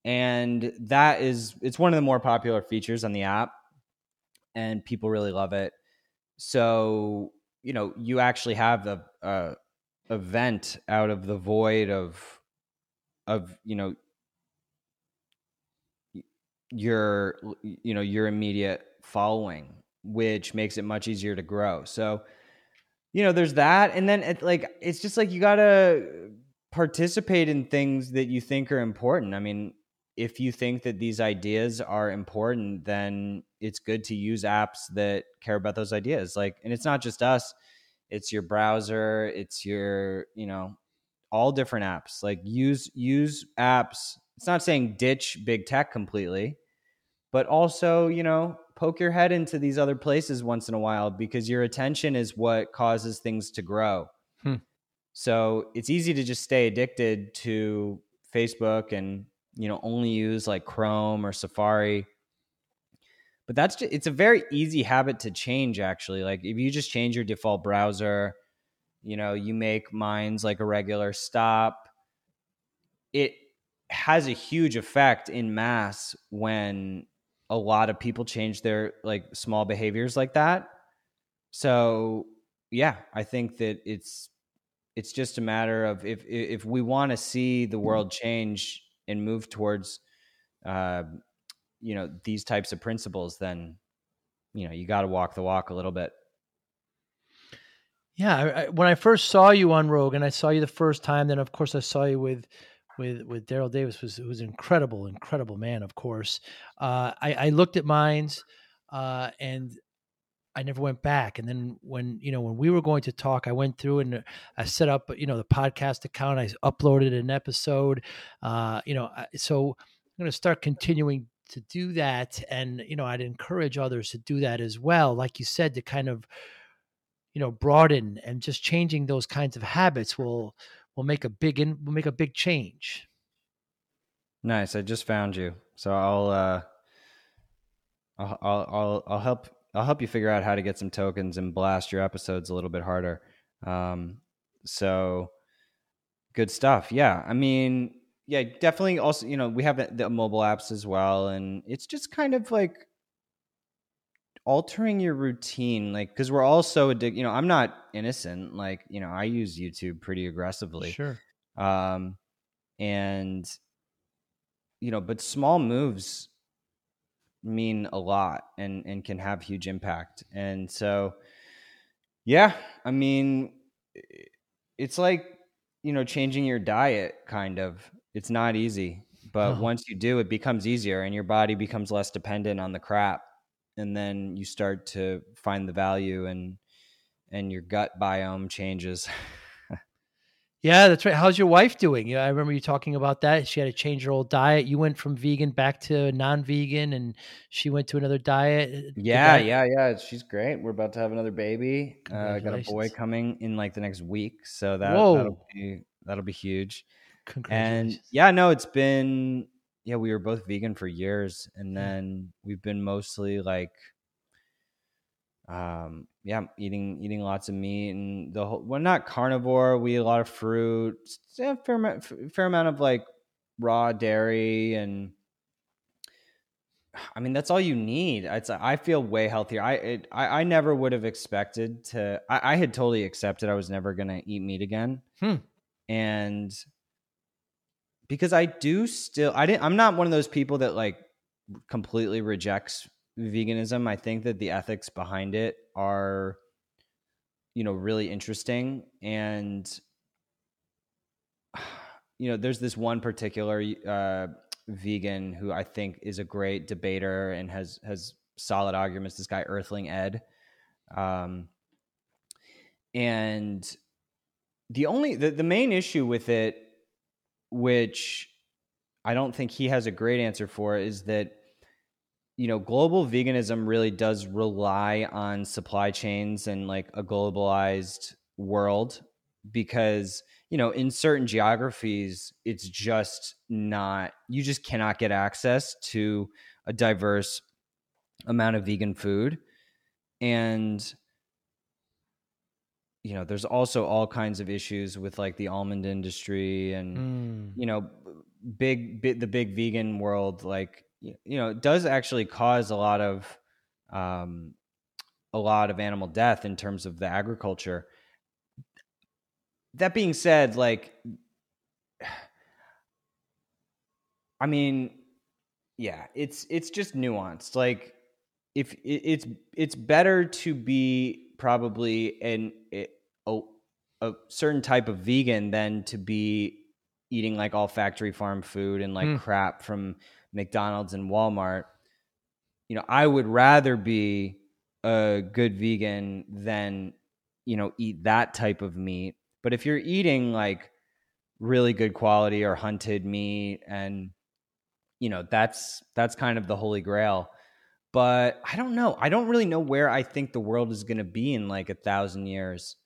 [SPEAKER 2] And that is it's one of the more popular features on the app and people really love it. So you know you actually have the a event out of the void of of you know your you know your immediate following which makes it much easier to grow. So you know there's that and then it, like it's just like you gotta participate in things that you think are important. I mean if you think that these ideas are important then it's good to use apps that care about those ideas. Like and it's not just us it's your browser it's your you know all different apps. Like use use apps it's not saying ditch big tech completely but also, you know, poke your head into these other places once in a while because your attention is what causes things to grow. Hmm. So it's easy to just stay addicted to Facebook and, you know, only use like Chrome or Safari. But that's just, it's a very easy habit to change actually. Like if you just change your default browser, you know, you make Minds like a regular stop, it has a huge effect in mass when a lot of people change their like small behaviors like that. So yeah, I think that it's it's just a matter of if if we want to see the world change and move towards uh, you know these types of principles, then you know you got to walk the walk a little bit.
[SPEAKER 1] Yeah, I, when I first saw you on Rogan, I saw you the first time. Then, of course, I saw you with with with Daryl Davis was was incredible, incredible man. Of course, uh, I, I, looked at Minds, uh, and I never went back. And then when you know when we were going to talk, I went through and I set up you know the podcast account. I uploaded an episode. Uh, you know, so I'm going to start continuing to do that, and you know, I'd encourage others to do that as well. Like you said, to kind of you know broaden and just changing those kinds of habits will will make a big in, We'll make a big change.
[SPEAKER 2] Nice. I just found you, so I'll uh, I'll I'll I'll help I'll help you figure out how to get some tokens and blast your episodes a little bit harder. Um, so good stuff. Yeah, I mean, yeah, definitely. Also, you know, we have the mobile apps as well, and it's just kind of like altering your routine like because we're all so addicted you know i'm not innocent like you know i use youtube pretty aggressively.
[SPEAKER 1] Sure.
[SPEAKER 2] Um and you know but small moves mean a lot and and can have huge impact. And so yeah i mean it's like you know changing your diet kind of. It's not easy but oh. once you do it becomes easier and your body becomes less dependent on the crap and then you start to find the value and and your gut biome changes.
[SPEAKER 1] yeah, that's right. How's your wife doing? Yeah, I remember you talking about that. She had to change her old diet. You went from vegan back to non-vegan, and she went to another diet.
[SPEAKER 2] Yeah, yeah, yeah. She's great. We're about to have another baby. Uh, I got a boy coming in like the next week, so that, that'll be that'll be huge. And yeah, no, it's been yeah, we were both vegan for years, and then we've been mostly like, um, yeah, eating eating lots of meat and the whole. Well, not carnivore. We eat a lot of fruit, yeah, fair amount, fair amount of like raw dairy and. I mean, that's all you need. It's I feel way healthier. I it, I, I never would have expected to. I, I had totally accepted I was never gonna eat meat again,
[SPEAKER 1] hmm.
[SPEAKER 2] and because I do still I didn't I'm not one of those people that like completely rejects veganism. I think that the ethics behind it are you know really interesting and you know there's this one particular uh, vegan who I think is a great debater and has has solid arguments this guy Earthling Ed um and the only the, the main issue with it which I don't think he has a great answer for, is that you know global veganism really does rely on supply chains and like a globalized world because you know in certain geographies it's just not you just cannot get access to a diverse amount of vegan food. And you know there's also all kinds of issues with like the almond industry and mm. you know big, big the big vegan world like you know it does actually cause a lot of um a lot of animal death in terms of the agriculture that being said like i mean yeah it's it's just nuanced like if it's it's better to be probably an a, a certain type of vegan than to be eating like all factory farm food and like mm. crap from McDonald's and Walmart. You know, I would rather be a good vegan than, you know, eat that type of meat. But if you're eating like really good quality or hunted meat and you know, that's that's kind of the holy grail but I don't know. I don't really know where I think the world is going to be in like a thousand years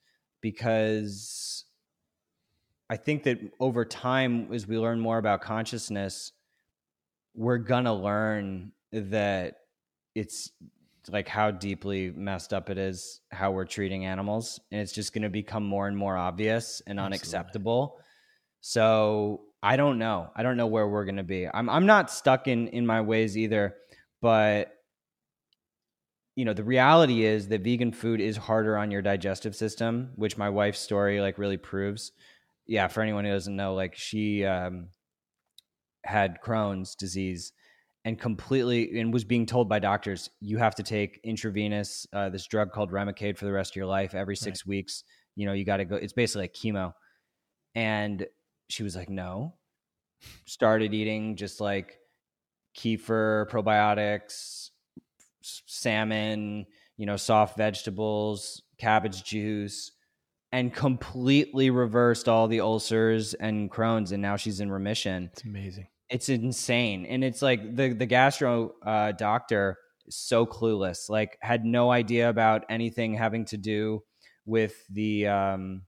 [SPEAKER 2] because I think that over time, as we learn more about consciousness, we're going to learn that it's like how deeply messed up it is how we're treating animals and it's just going to become more and more obvious and Absolutely. unacceptable so i don't know i don't know where we're going to be i'm i'm not stuck in in my ways either but you know the reality is that vegan food is harder on your digestive system which my wife's story like really proves. Yeah for anyone who doesn't know like she um, had crohn's disease and completely and was being told by doctors you have to take intravenous uh, this drug called remicade for the rest of your life every six right. weeks. You know you got to go it's basically like chemo. And she was like no. Started eating just like kefir probiotics salmon, you know, soft vegetables, cabbage juice, and completely reversed all the ulcers and Crohn's, and now she's in remission.
[SPEAKER 1] It's amazing.
[SPEAKER 2] It's insane, and it's like the the gastro uh, doctor is so clueless, like had no idea about anything having to do with the um,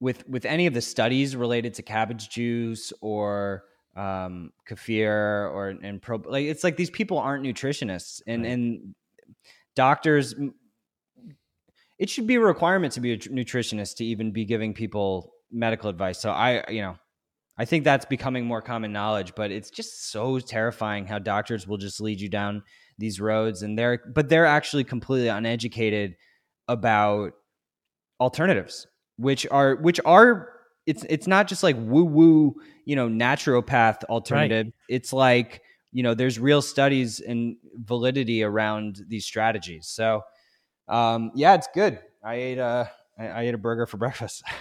[SPEAKER 2] with with any of the studies related to cabbage juice or um, kefir or and pro like it's like these people aren't nutritionists and right. and doctors it should be a requirement to be a nutritionist to even be giving people medical advice so i you know i think that's becoming more common knowledge but it's just so terrifying how doctors will just lead you down these roads and they're but they're actually completely uneducated about alternatives which are which are it's it's not just like woo woo, you know, naturopath alternative. Right. It's like you know, there's real studies and validity around these strategies. So, um, yeah, it's good. I ate a I, I ate a burger for breakfast.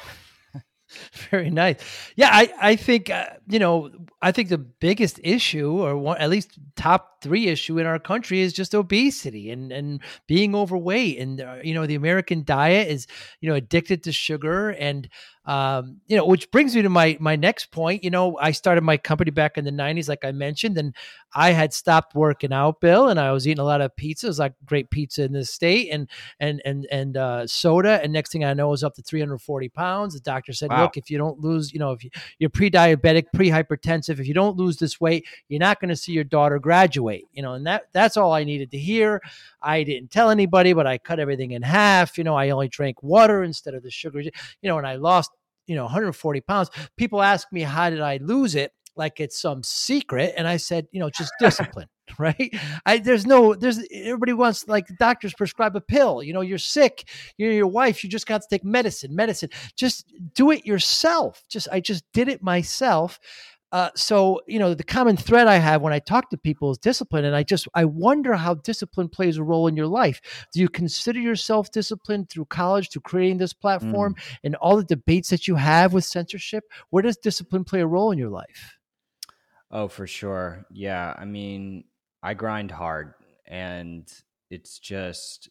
[SPEAKER 1] Very nice. Yeah, I I think uh, you know I think the biggest issue, or one, at least top three issue in our country, is just obesity and and being overweight. And uh, you know the American diet is you know addicted to sugar and um, you know, which brings me to my my next point. You know, I started my company back in the '90s, like I mentioned, and I had stopped working out, Bill, and I was eating a lot of pizza. It was like great pizza in the state, and and and and uh, soda. And next thing I know, I was up to 340 pounds. The doctor said, wow. "Look, if you don't lose, you know, if you, you're pre-diabetic, pre-hypertensive, if you don't lose this weight, you're not going to see your daughter graduate." You know, and that that's all I needed to hear. I didn't tell anybody, but I cut everything in half. You know, I only drank water instead of the sugar. You know, and I lost you know 140 pounds people ask me how did i lose it? Like it's some secret and i said you know just discipline right? I there's no there's everybody wants like doctors prescribe a pill you know you're sick you're your wife you just got to take medicine medicine. Just do it yourself. Just i just did it myself uh, so you know the common thread I have when I talk to people is discipline, and I just I wonder how discipline plays a role in your life. Do you consider yourself disciplined through college, through creating this platform, mm. and all the debates that you have with censorship? Where does discipline play a role in your life?
[SPEAKER 2] Oh, for sure. Yeah, I mean, I grind hard, and it's just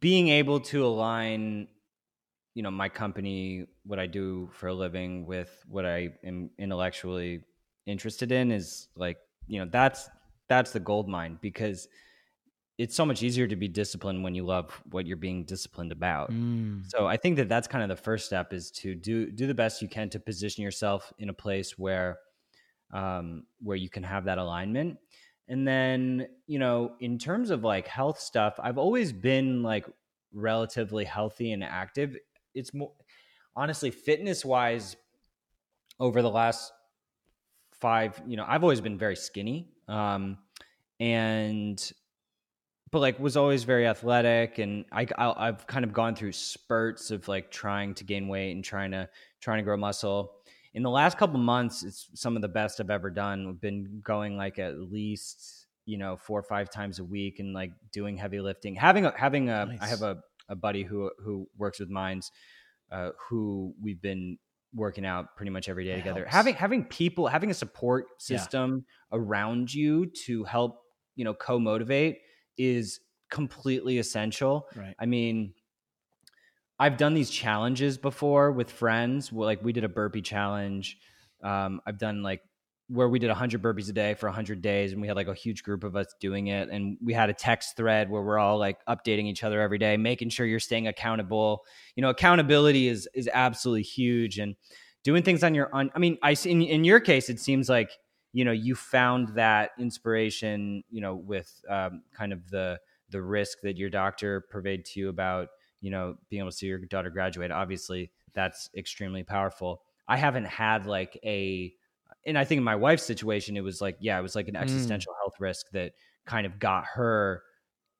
[SPEAKER 2] being able to align you know my company what i do for a living with what i am intellectually interested in is like you know that's that's the gold mine because it's so much easier to be disciplined when you love what you're being disciplined about.
[SPEAKER 1] Mm.
[SPEAKER 2] So I think that that's kind of the first step is to do do the best you can to position yourself in a place where um, where you can have that alignment. And then, you know, in terms of like health stuff, I've always been like relatively healthy and active. It's more honestly fitness wise over the last five, you know, I've always been very skinny. Um, and but like was always very athletic and I, I have kind of gone through spurts of like trying to gain weight and trying to trying to grow muscle in the last couple months it's some of the best i've ever done we've been going like at least you know four or five times a week and like doing heavy lifting having a having a nice. I have a, a buddy who who works with Minds, uh, who we've been working out pretty much every day that together helps. having having people having a support system yeah. around you to help you know co-motivate is completely essential.
[SPEAKER 1] Right.
[SPEAKER 2] I mean, I've done these challenges before with friends. Like we did a burpee challenge. Um, I've done like where we did 100 burpees a day for 100 days and we had like a huge group of us doing it and we had a text thread where we're all like updating each other every day making sure you're staying accountable. You know accountability is is absolutely huge and doing things on your own i mean i in, in your case it seems like you know you found that inspiration you know with um, kind of the the risk that your doctor purveyed to you about you know being able to see your daughter graduate. Obviously that's extremely powerful. I haven't had like a and i think in my wife's situation it was like yeah it was like an mm. existential mm. health risk that kind of got her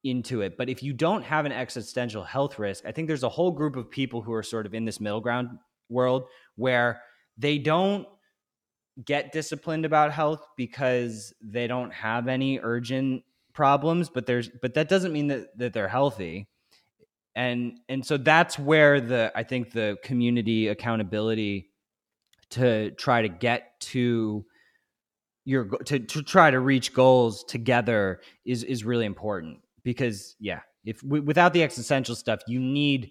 [SPEAKER 2] into it but if you don't have an existential health risk i think there's a whole group of people who are sort of in this middle ground world where they don't get disciplined about health because they don't have any urgent problems but there's but that doesn't mean that that they're healthy and and so that's where the i think the community accountability to try to get to your to, to try to reach goals together is is really important because yeah if without the existential stuff you need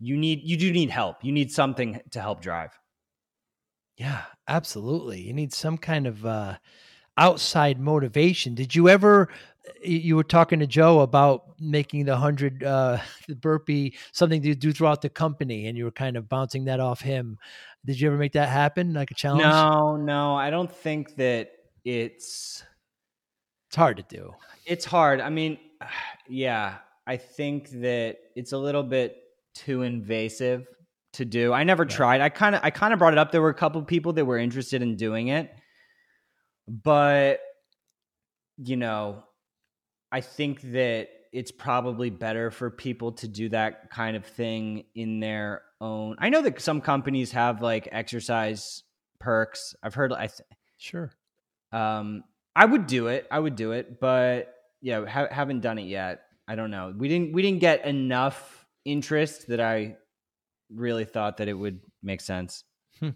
[SPEAKER 2] you need you do need help you need something to help drive
[SPEAKER 1] yeah, absolutely. You need some kind of uh, outside motivation. Did you ever? You were talking to Joe about making the hundred uh, the burpee something to do throughout the company, and you were kind of bouncing that off him. Did you ever make that happen, like a challenge?
[SPEAKER 2] No, no, I don't think that it's.
[SPEAKER 1] It's hard to do.
[SPEAKER 2] It's hard. I mean, yeah, I think that it's a little bit too invasive to do. I never tried. I kind of I kind of brought it up. There were a couple people that were interested in doing it, but you know, I think that it's probably better for people to do that kind of thing in their own. I know that some companies have like exercise perks. I've heard. I th-
[SPEAKER 1] sure.
[SPEAKER 2] Um, I would do it. I would do it, but yeah, ha- haven't done it yet. I don't know. We didn't. We didn't get enough interest that I really thought that it would make sense.
[SPEAKER 1] Hmm.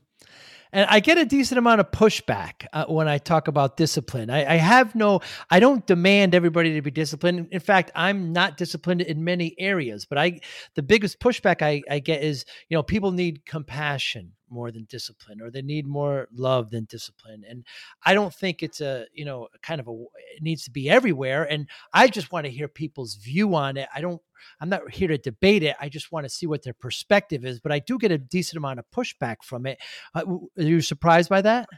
[SPEAKER 1] And I get a decent amount of pushback uh, when I talk about discipline. I, I, have no, I don't demand everybody to be disciplined. In fact, I'm not disciplined in many areas. But I, the biggest pushback I, I get is, you know, people need compassion more than discipline or they need more love than discipline and i don't think it's a you know kind of a it needs to be everywhere and i just want to hear people's view on it i don't i'm not here to debate it i just want to see what their perspective is but i do get a decent amount of pushback from it uh, are you surprised by that?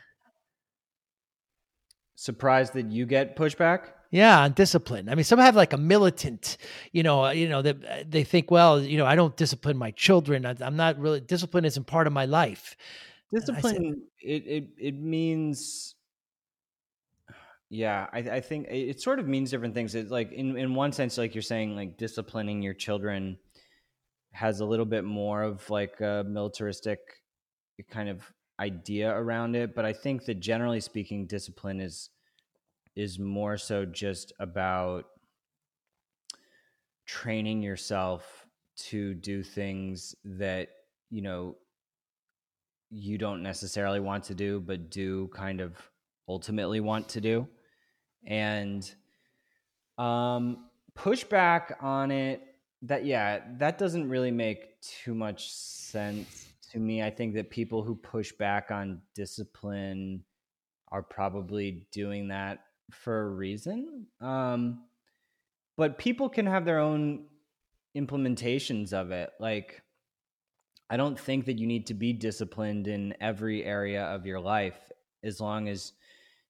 [SPEAKER 2] Surprised that you get pushback
[SPEAKER 1] yeah, on discipline. I mean, some have like a militant, you know, uh, you know, that they, they think, well, you know, I don't discipline my children. I, am not really discipline isn't part of my life.
[SPEAKER 2] Discipline it it it means yeah, I, I think it sort of means different things. It's like in, in one sense, like you're saying, like disciplining your children has a little bit more of like a militaristic kind of idea around it. But I think that generally speaking, discipline is is more so just about training yourself to do things that you know you don't necessarily want to do but do kind of ultimately want to do. And um pushback on it that yeah that doesn't really make too much sense to me. I think that people who push back on discipline are probably doing that for a reason. Um, but people can have their own implementations of it. Like, I don't think that you need to be disciplined in every area of your life as long as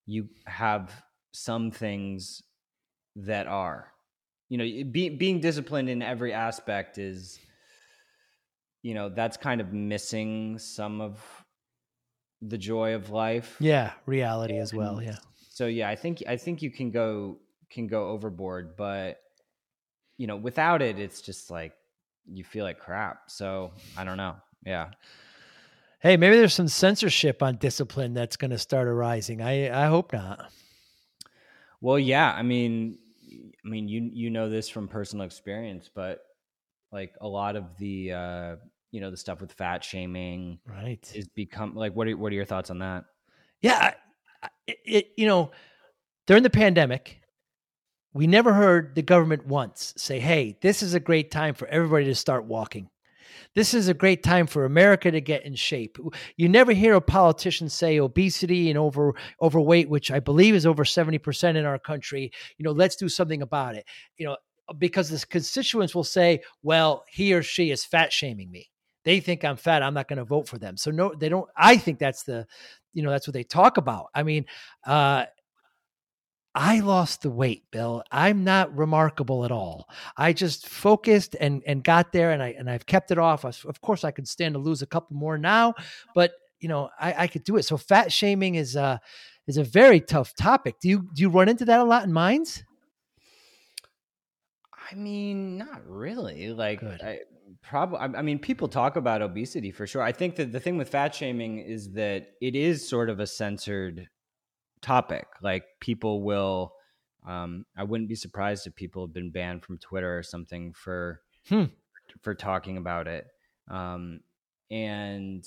[SPEAKER 2] you have some things that are. You know, be, being disciplined in every aspect is, you know, that's kind of missing some of the joy of life.
[SPEAKER 1] Yeah, reality as well. Yeah.
[SPEAKER 2] So yeah, I think I think you can go can go overboard, but you know, without it, it's just like you feel like crap. So I don't know. Yeah.
[SPEAKER 1] Hey, maybe there's some censorship on discipline that's going to start arising. I I hope not.
[SPEAKER 2] Well, yeah. I mean, I mean, you you know this from personal experience, but like a lot of the uh, you know the stuff with fat shaming,
[SPEAKER 1] right,
[SPEAKER 2] is become like what are what are your thoughts on that?
[SPEAKER 1] Yeah, it, it you know during the pandemic, we never heard the government once say, "Hey, this is a great time for everybody to start walking." This is a great time for America to get in shape. You never hear a politician say obesity and over overweight, which I believe is over 70% in our country, you know, let's do something about it. You know, because the constituents will say, well, he or she is fat shaming me. They think I'm fat. I'm not going to vote for them. So no, they don't. I think that's the, you know, that's what they talk about. I mean, uh, I lost the weight, Bill. I'm not remarkable at all. I just focused and and got there, and I and I've kept it off. Of course, I could stand to lose a couple more now, but you know, I, I could do it. So fat shaming is a is a very tough topic. Do you do you run into that a lot in Minds?
[SPEAKER 2] I mean, not really. Like. I probably. I mean, people talk about obesity for sure. I think that the thing with fat shaming is that it is sort of a censored topic. Like people will, um, I wouldn't be surprised if people have been banned from Twitter or something for hmm. for talking about it. Um, and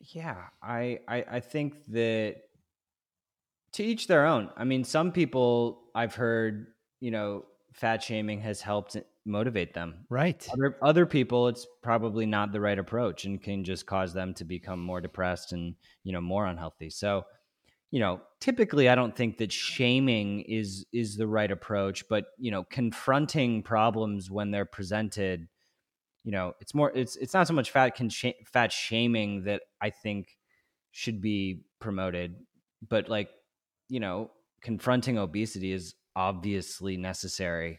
[SPEAKER 2] yeah, I, I I think that to each their own. I mean, some people I've heard, you know, fat shaming has helped motivate them.
[SPEAKER 1] Right.
[SPEAKER 2] Other, other people, it's probably not the right approach and can just cause them to become more depressed and you know more unhealthy. So you know typically i don't think that shaming is is the right approach but you know confronting problems when they're presented you know it's more it's it's not so much fat con- fat shaming that i think should be promoted but like you know confronting obesity is obviously necessary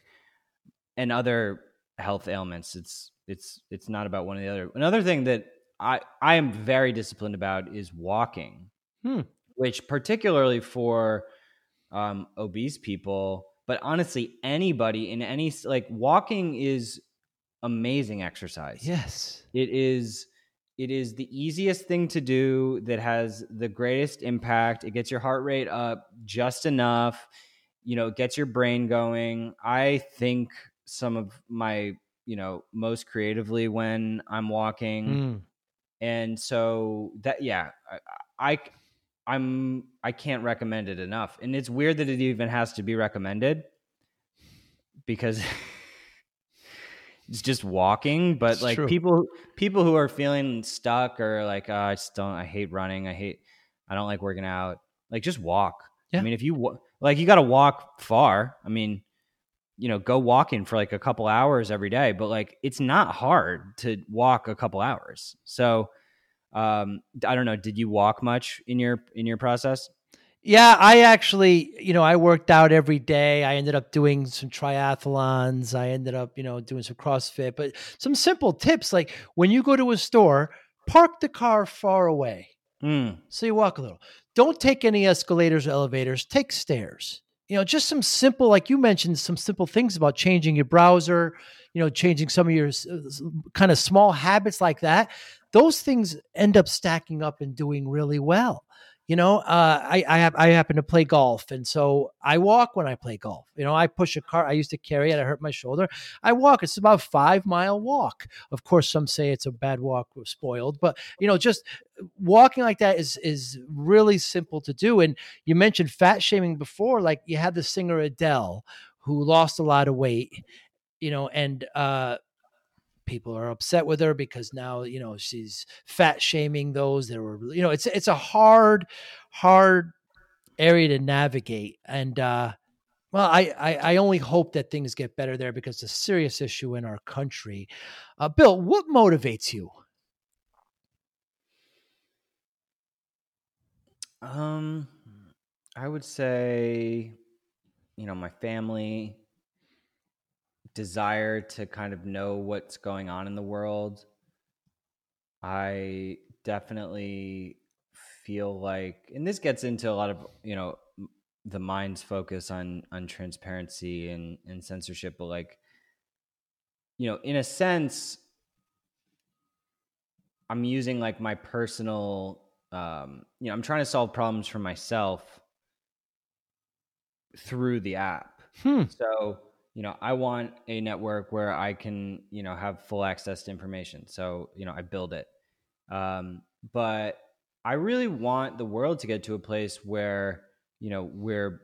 [SPEAKER 2] and other health ailments it's it's it's not about one or the other another thing that i i am very disciplined about is walking hmm which particularly for um, obese people, but honestly, anybody in any like walking is amazing exercise.
[SPEAKER 1] Yes,
[SPEAKER 2] it is. It is the easiest thing to do that has the greatest impact. It gets your heart rate up just enough. You know, gets your brain going. I think some of my, you know, most creatively when I'm walking. Mm. And so that, yeah, I, I I'm I can't recommend it enough. And it's weird that it even has to be recommended because it's just walking, but it's like true. people people who are feeling stuck or like oh, I just don't I hate running, I hate I don't like working out. Like just walk. Yeah. I mean, if you like you got to walk far. I mean, you know, go walking for like a couple hours every day, but like it's not hard to walk a couple hours. So um, I don't know. Did you walk much in your in your process?
[SPEAKER 1] Yeah, I actually, you know, I worked out every day. I ended up doing some triathlons. I ended up, you know, doing some CrossFit. But some simple tips like when you go to a store, park the car far away. Mm. So you walk a little. Don't take any escalators or elevators. Take stairs. You know, just some simple, like you mentioned, some simple things about changing your browser, you know, changing some of your uh, kind of small habits like that those things end up stacking up and doing really well. You know, uh, I I, have, I happen to play golf, and so I walk when I play golf. You know, I push a car. I used to carry it. I hurt my shoulder. I walk. It's about five mile walk. Of course, some say it's a bad walk, spoiled, but you know, just walking like that is is really simple to do. And you mentioned fat shaming before. Like you had the singer Adele, who lost a lot of weight. You know, and uh, people are upset with her because now you know she's fat shaming those that were you know it's it's a hard hard area to navigate and uh Well, I, I, I only hope that things get better there because it's a serious issue in our country. Uh, Bill, what motivates you?
[SPEAKER 2] Um, I would say, you know, my family desire to kind of know what's going on in the world. I definitely feel like, and this gets into a lot of, you know, the mind's focus on on transparency and and censorship, but like, you know, in a sense, I'm using like my personal um, you know, I'm trying to solve problems for myself through the app.
[SPEAKER 1] Hmm.
[SPEAKER 2] So, you know, I want a network where I can, you know, have full access to information. So, you know, I build it. Um, but I really want the world to get to a place where, you know, we're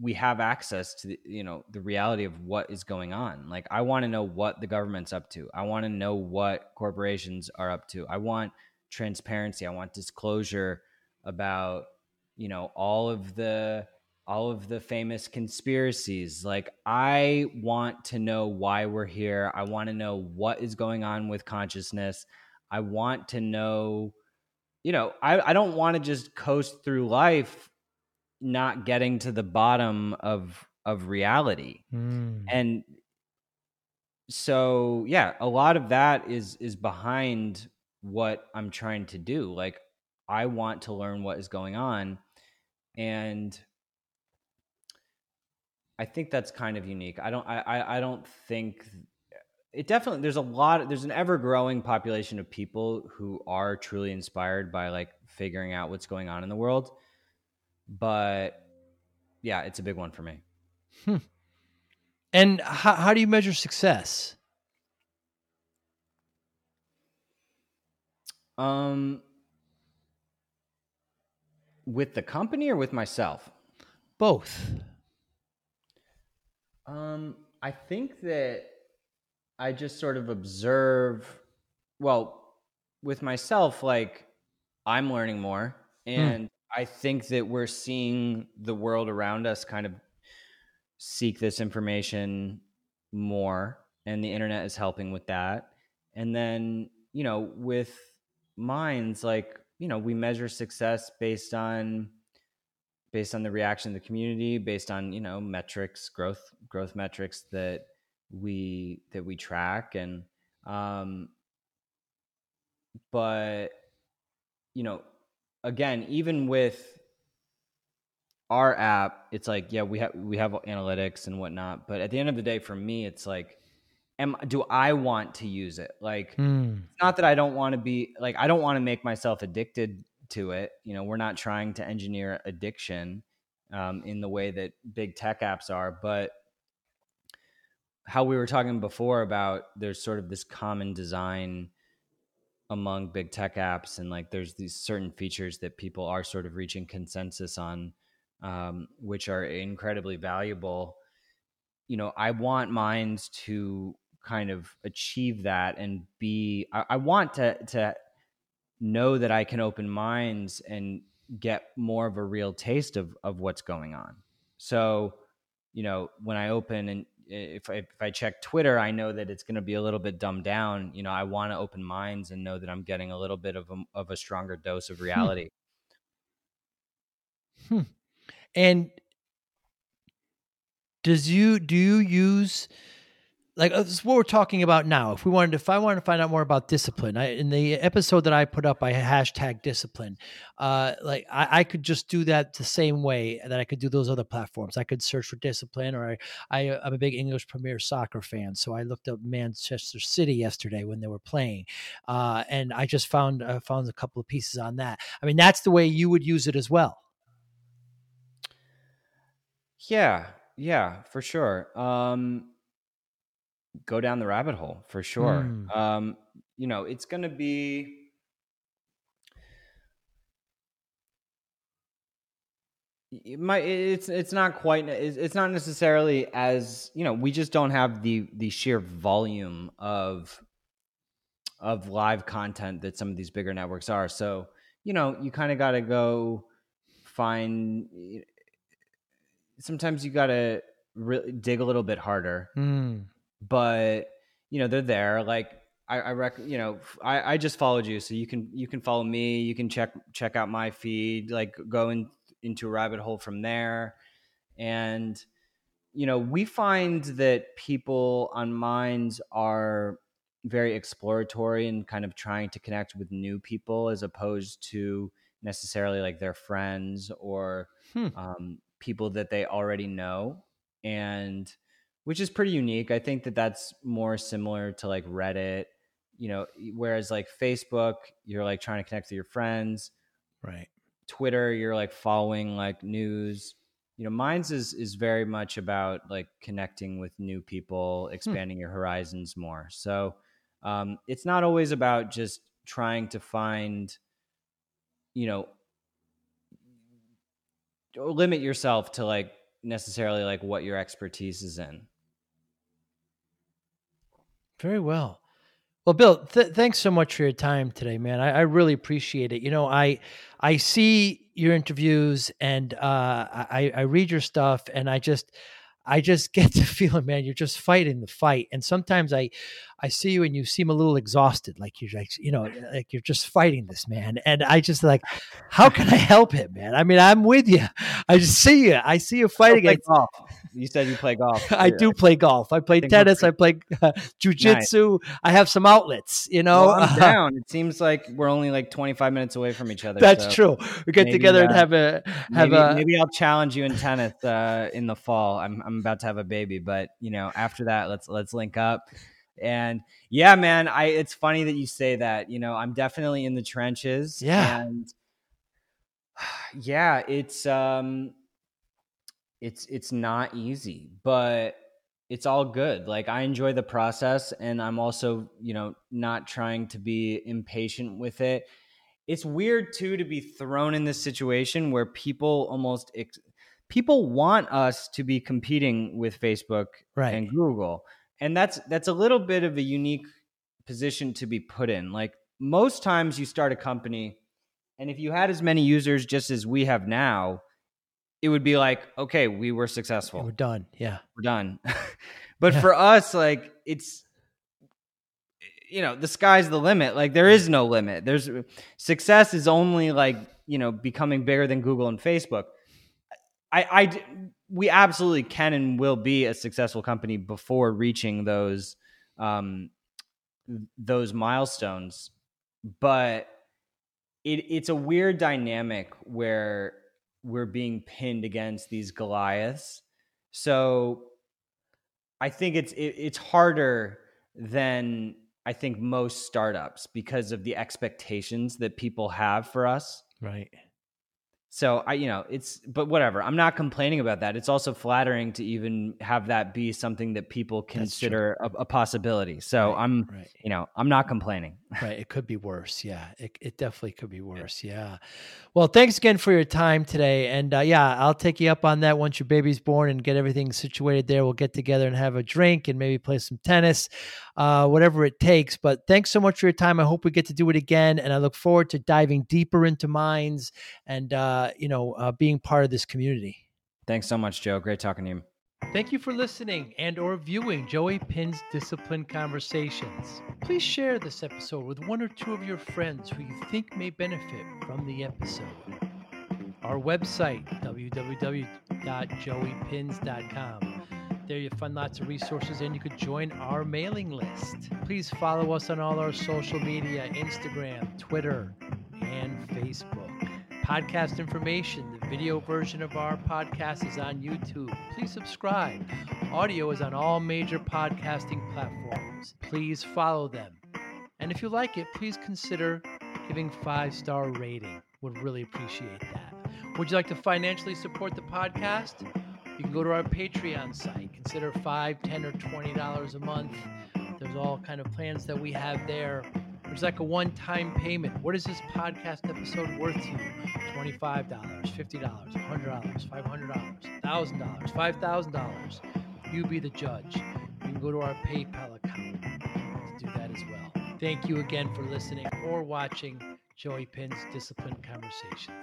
[SPEAKER 2] we have access to the, you know the reality of what is going on like i want to know what the government's up to i want to know what corporations are up to i want transparency. I want disclosure about, you know, all of the all of the famous conspiracies. Like I want to know why we're here. I want to know what is going on with consciousness. I want to know, you know, I, I don't want to just coast through life not getting to the bottom of of reality. Mm. And so yeah, a lot of that is is behind what I'm trying to do. Like I want to learn what is going on and I think that's kind of unique. I don't I I, I don't think it definitely there's a lot there's an ever growing population of people who are truly inspired by like figuring out what's going on in the world. But yeah, it's a big one for me.
[SPEAKER 1] Hmm. And how, how do you measure success?
[SPEAKER 2] Um, with the company or with myself?
[SPEAKER 1] Both.
[SPEAKER 2] Um, I think that I just sort of observe. Well, with myself, like I'm learning more, hmm. and. I think that we're seeing the world around us kind of seek this information more, and the internet is helping with that. And then, you know, with minds like you know we measure success based on based on the reaction of the community based on you know metrics growth growth metrics that we that we track and um but you know again even with our app it's like yeah we have we have analytics and whatnot but at the end of the day for me it's like am do I want to use it? Like mm. it's not that I don't want to be like I don't want to make myself addicted to it. You know, we're not trying to engineer addiction um, in the way that big tech apps are, but how we were talking before about there's sort of this common design among big tech apps and like there's these certain features that people are sort of reaching consensus on um, which are incredibly valuable you know i want minds to kind of achieve that and be I, I, want to to know that I can open minds and get more of a real taste of of what's going on. So, you know, when I open and if I, if I check Twitter, I know that it's going to be a little bit dumbed down. You know, I want to open minds and know that I'm getting a little bit of a, of a stronger dose of hmm. reality.
[SPEAKER 1] Hmm. hmm. And does you do you use like uh, this is what we're talking about now. If we wanted, if I wanted to find out more about discipline, I, in the episode that I put up, I hashtag discipline. Uh, like I, I, could just do that the same way that I could do those other platforms. I could search for discipline, or I, I am a big English Premier Soccer fan, so I looked up Manchester City yesterday when they were playing, uh, and I just found uh, found a couple of pieces on that. I mean, that's the way you would use it as well.
[SPEAKER 2] Yeah, yeah, for sure. Um, go down the rabbit hole for sure. Mm. Um, you know, it's going to be. my it's it's not quite it's not necessarily as you know we just don't have the the sheer volume of of live content that some of these bigger networks are so you know you kind of got to go find sometimes you got to really dig a little bit harder.
[SPEAKER 1] Mm.
[SPEAKER 2] But you know, they're there. Like I, I rec, you know, I, I just followed you, so you can you can follow me. You can check check out my feed. Like go in, into a rabbit hole from there, and you know, we find that people on Minds are very exploratory and kind of trying to connect with new people as opposed to necessarily like their friends or
[SPEAKER 1] Hmm.
[SPEAKER 2] um, people that they already know and which is pretty unique. I think that that's more similar to like reddit you know whereas like facebook you're like trying to connect with your friends.
[SPEAKER 1] Right.
[SPEAKER 2] twitter you're like following like news. You know Minds is is very much about like connecting with new people expanding your horizons more. So um, it's not always about just trying to find you know limit yourself to like necessarily like what your expertise is in
[SPEAKER 1] Very well. Well, Bill, th- thanks so much for your time today, man. I, I really appreciate it. You know, I I see your interviews and uh, I I read your stuff, and I just I just get the feeling, man, you're just fighting the fight. And sometimes I I see you and you seem a little exhausted, like you're like you know like you're just fighting this man. And I just like, how can I help him, man? I mean, I'm with you. I just see you. I see you fighting
[SPEAKER 2] play golf. You said you play golf.
[SPEAKER 1] I do play golf. I play
[SPEAKER 2] Think
[SPEAKER 1] tennis. I play uh, jujitsu. I have some outlets, you know.
[SPEAKER 2] Well, I'm down. It seems like we're only like 25 minutes away from each other.
[SPEAKER 1] That's
[SPEAKER 2] so
[SPEAKER 1] true. We get
[SPEAKER 2] maybe,
[SPEAKER 1] together and
[SPEAKER 2] uh,
[SPEAKER 1] have a have
[SPEAKER 2] Maybe,
[SPEAKER 1] a
[SPEAKER 2] maybe I'll challenge you in tennis uh, in the fall. I'm I'm about to have a baby, but you know, after that, let's let's link up. And yeah, man, I it's funny that you say that. You know, I'm definitely in the trenches.
[SPEAKER 1] Yeah.
[SPEAKER 2] and yeah, it's um, it's it's not easy, but it's all good. Like I enjoy the process, and I'm also you know not trying to be impatient with it. It's weird too to be thrown in this situation where people almost ex- people want us to be competing with Facebook
[SPEAKER 1] right.
[SPEAKER 2] and Google. And that's that's a little bit of a unique position to be put in. Like most times you start a company and if you had as many users just as we have now, it would be like, okay, we were successful.
[SPEAKER 1] We're done. Yeah.
[SPEAKER 2] We're done. but
[SPEAKER 1] Yeah.
[SPEAKER 2] for us like it's you know, the sky's the limit. Like there is no limit. There's success is only like, you know, becoming bigger than Google and Facebook. I, I we absolutely can and will be a successful company before reaching those um, those milestones. But it, it's a weird dynamic where we're being pinned against these Goliaths. So I think it's it, it's harder than I think most startups because of the expectations that people have for us.
[SPEAKER 1] Right.
[SPEAKER 2] So I, you know, it's but whatever. I'm not complaining about that. It's also flattering to even have that be something that people consider a, a possibility. So
[SPEAKER 1] Right,
[SPEAKER 2] I'm,
[SPEAKER 1] Right.
[SPEAKER 2] you know, I'm not complaining.
[SPEAKER 1] Right. It could be worse. Yeah. It, it definitely could be worse. Yeah. Well, thanks again for your time today. And uh, yeah, I'll take you up on that once your baby's born and get everything situated there. We'll get together and have a drink and maybe play some tennis, uh, whatever it takes. But thanks so much for your time. I hope we get to do it again. And I look forward to diving deeper into minds and, uh, you know, uh, being part of this community.
[SPEAKER 2] Thanks so much, Joe. Great talking to you.
[SPEAKER 1] Thank you for listening and or viewing Joey Pinz Discipline Conversations. Please share this episode with one or two of your friends who you think may benefit from the episode. Our website, www.joeypinz.com. There you'll find lots of resources and you could join our mailing list. Please follow us on all our social media, Instagram, Twitter, and Facebook. Podcast information, the video version of our podcast is on YouTube. Please subscribe. Audio is on all major podcasting platforms. Please follow them. And if you like it, please consider giving five-star rating. Would really appreciate that. Would you like to financially support the podcast? You can go to our Patreon site. Consider five, ten, or twenty dollars a month. There's all kind of plans that we have there. There's like a one-time payment. What is this podcast episode worth to you? $25, $50, $100, $500, $1,000, $5,000. You be the judge. You can go to our PayPal account to do that as well. Thank you again for listening or watching Joey Pinz Discipline Conversations.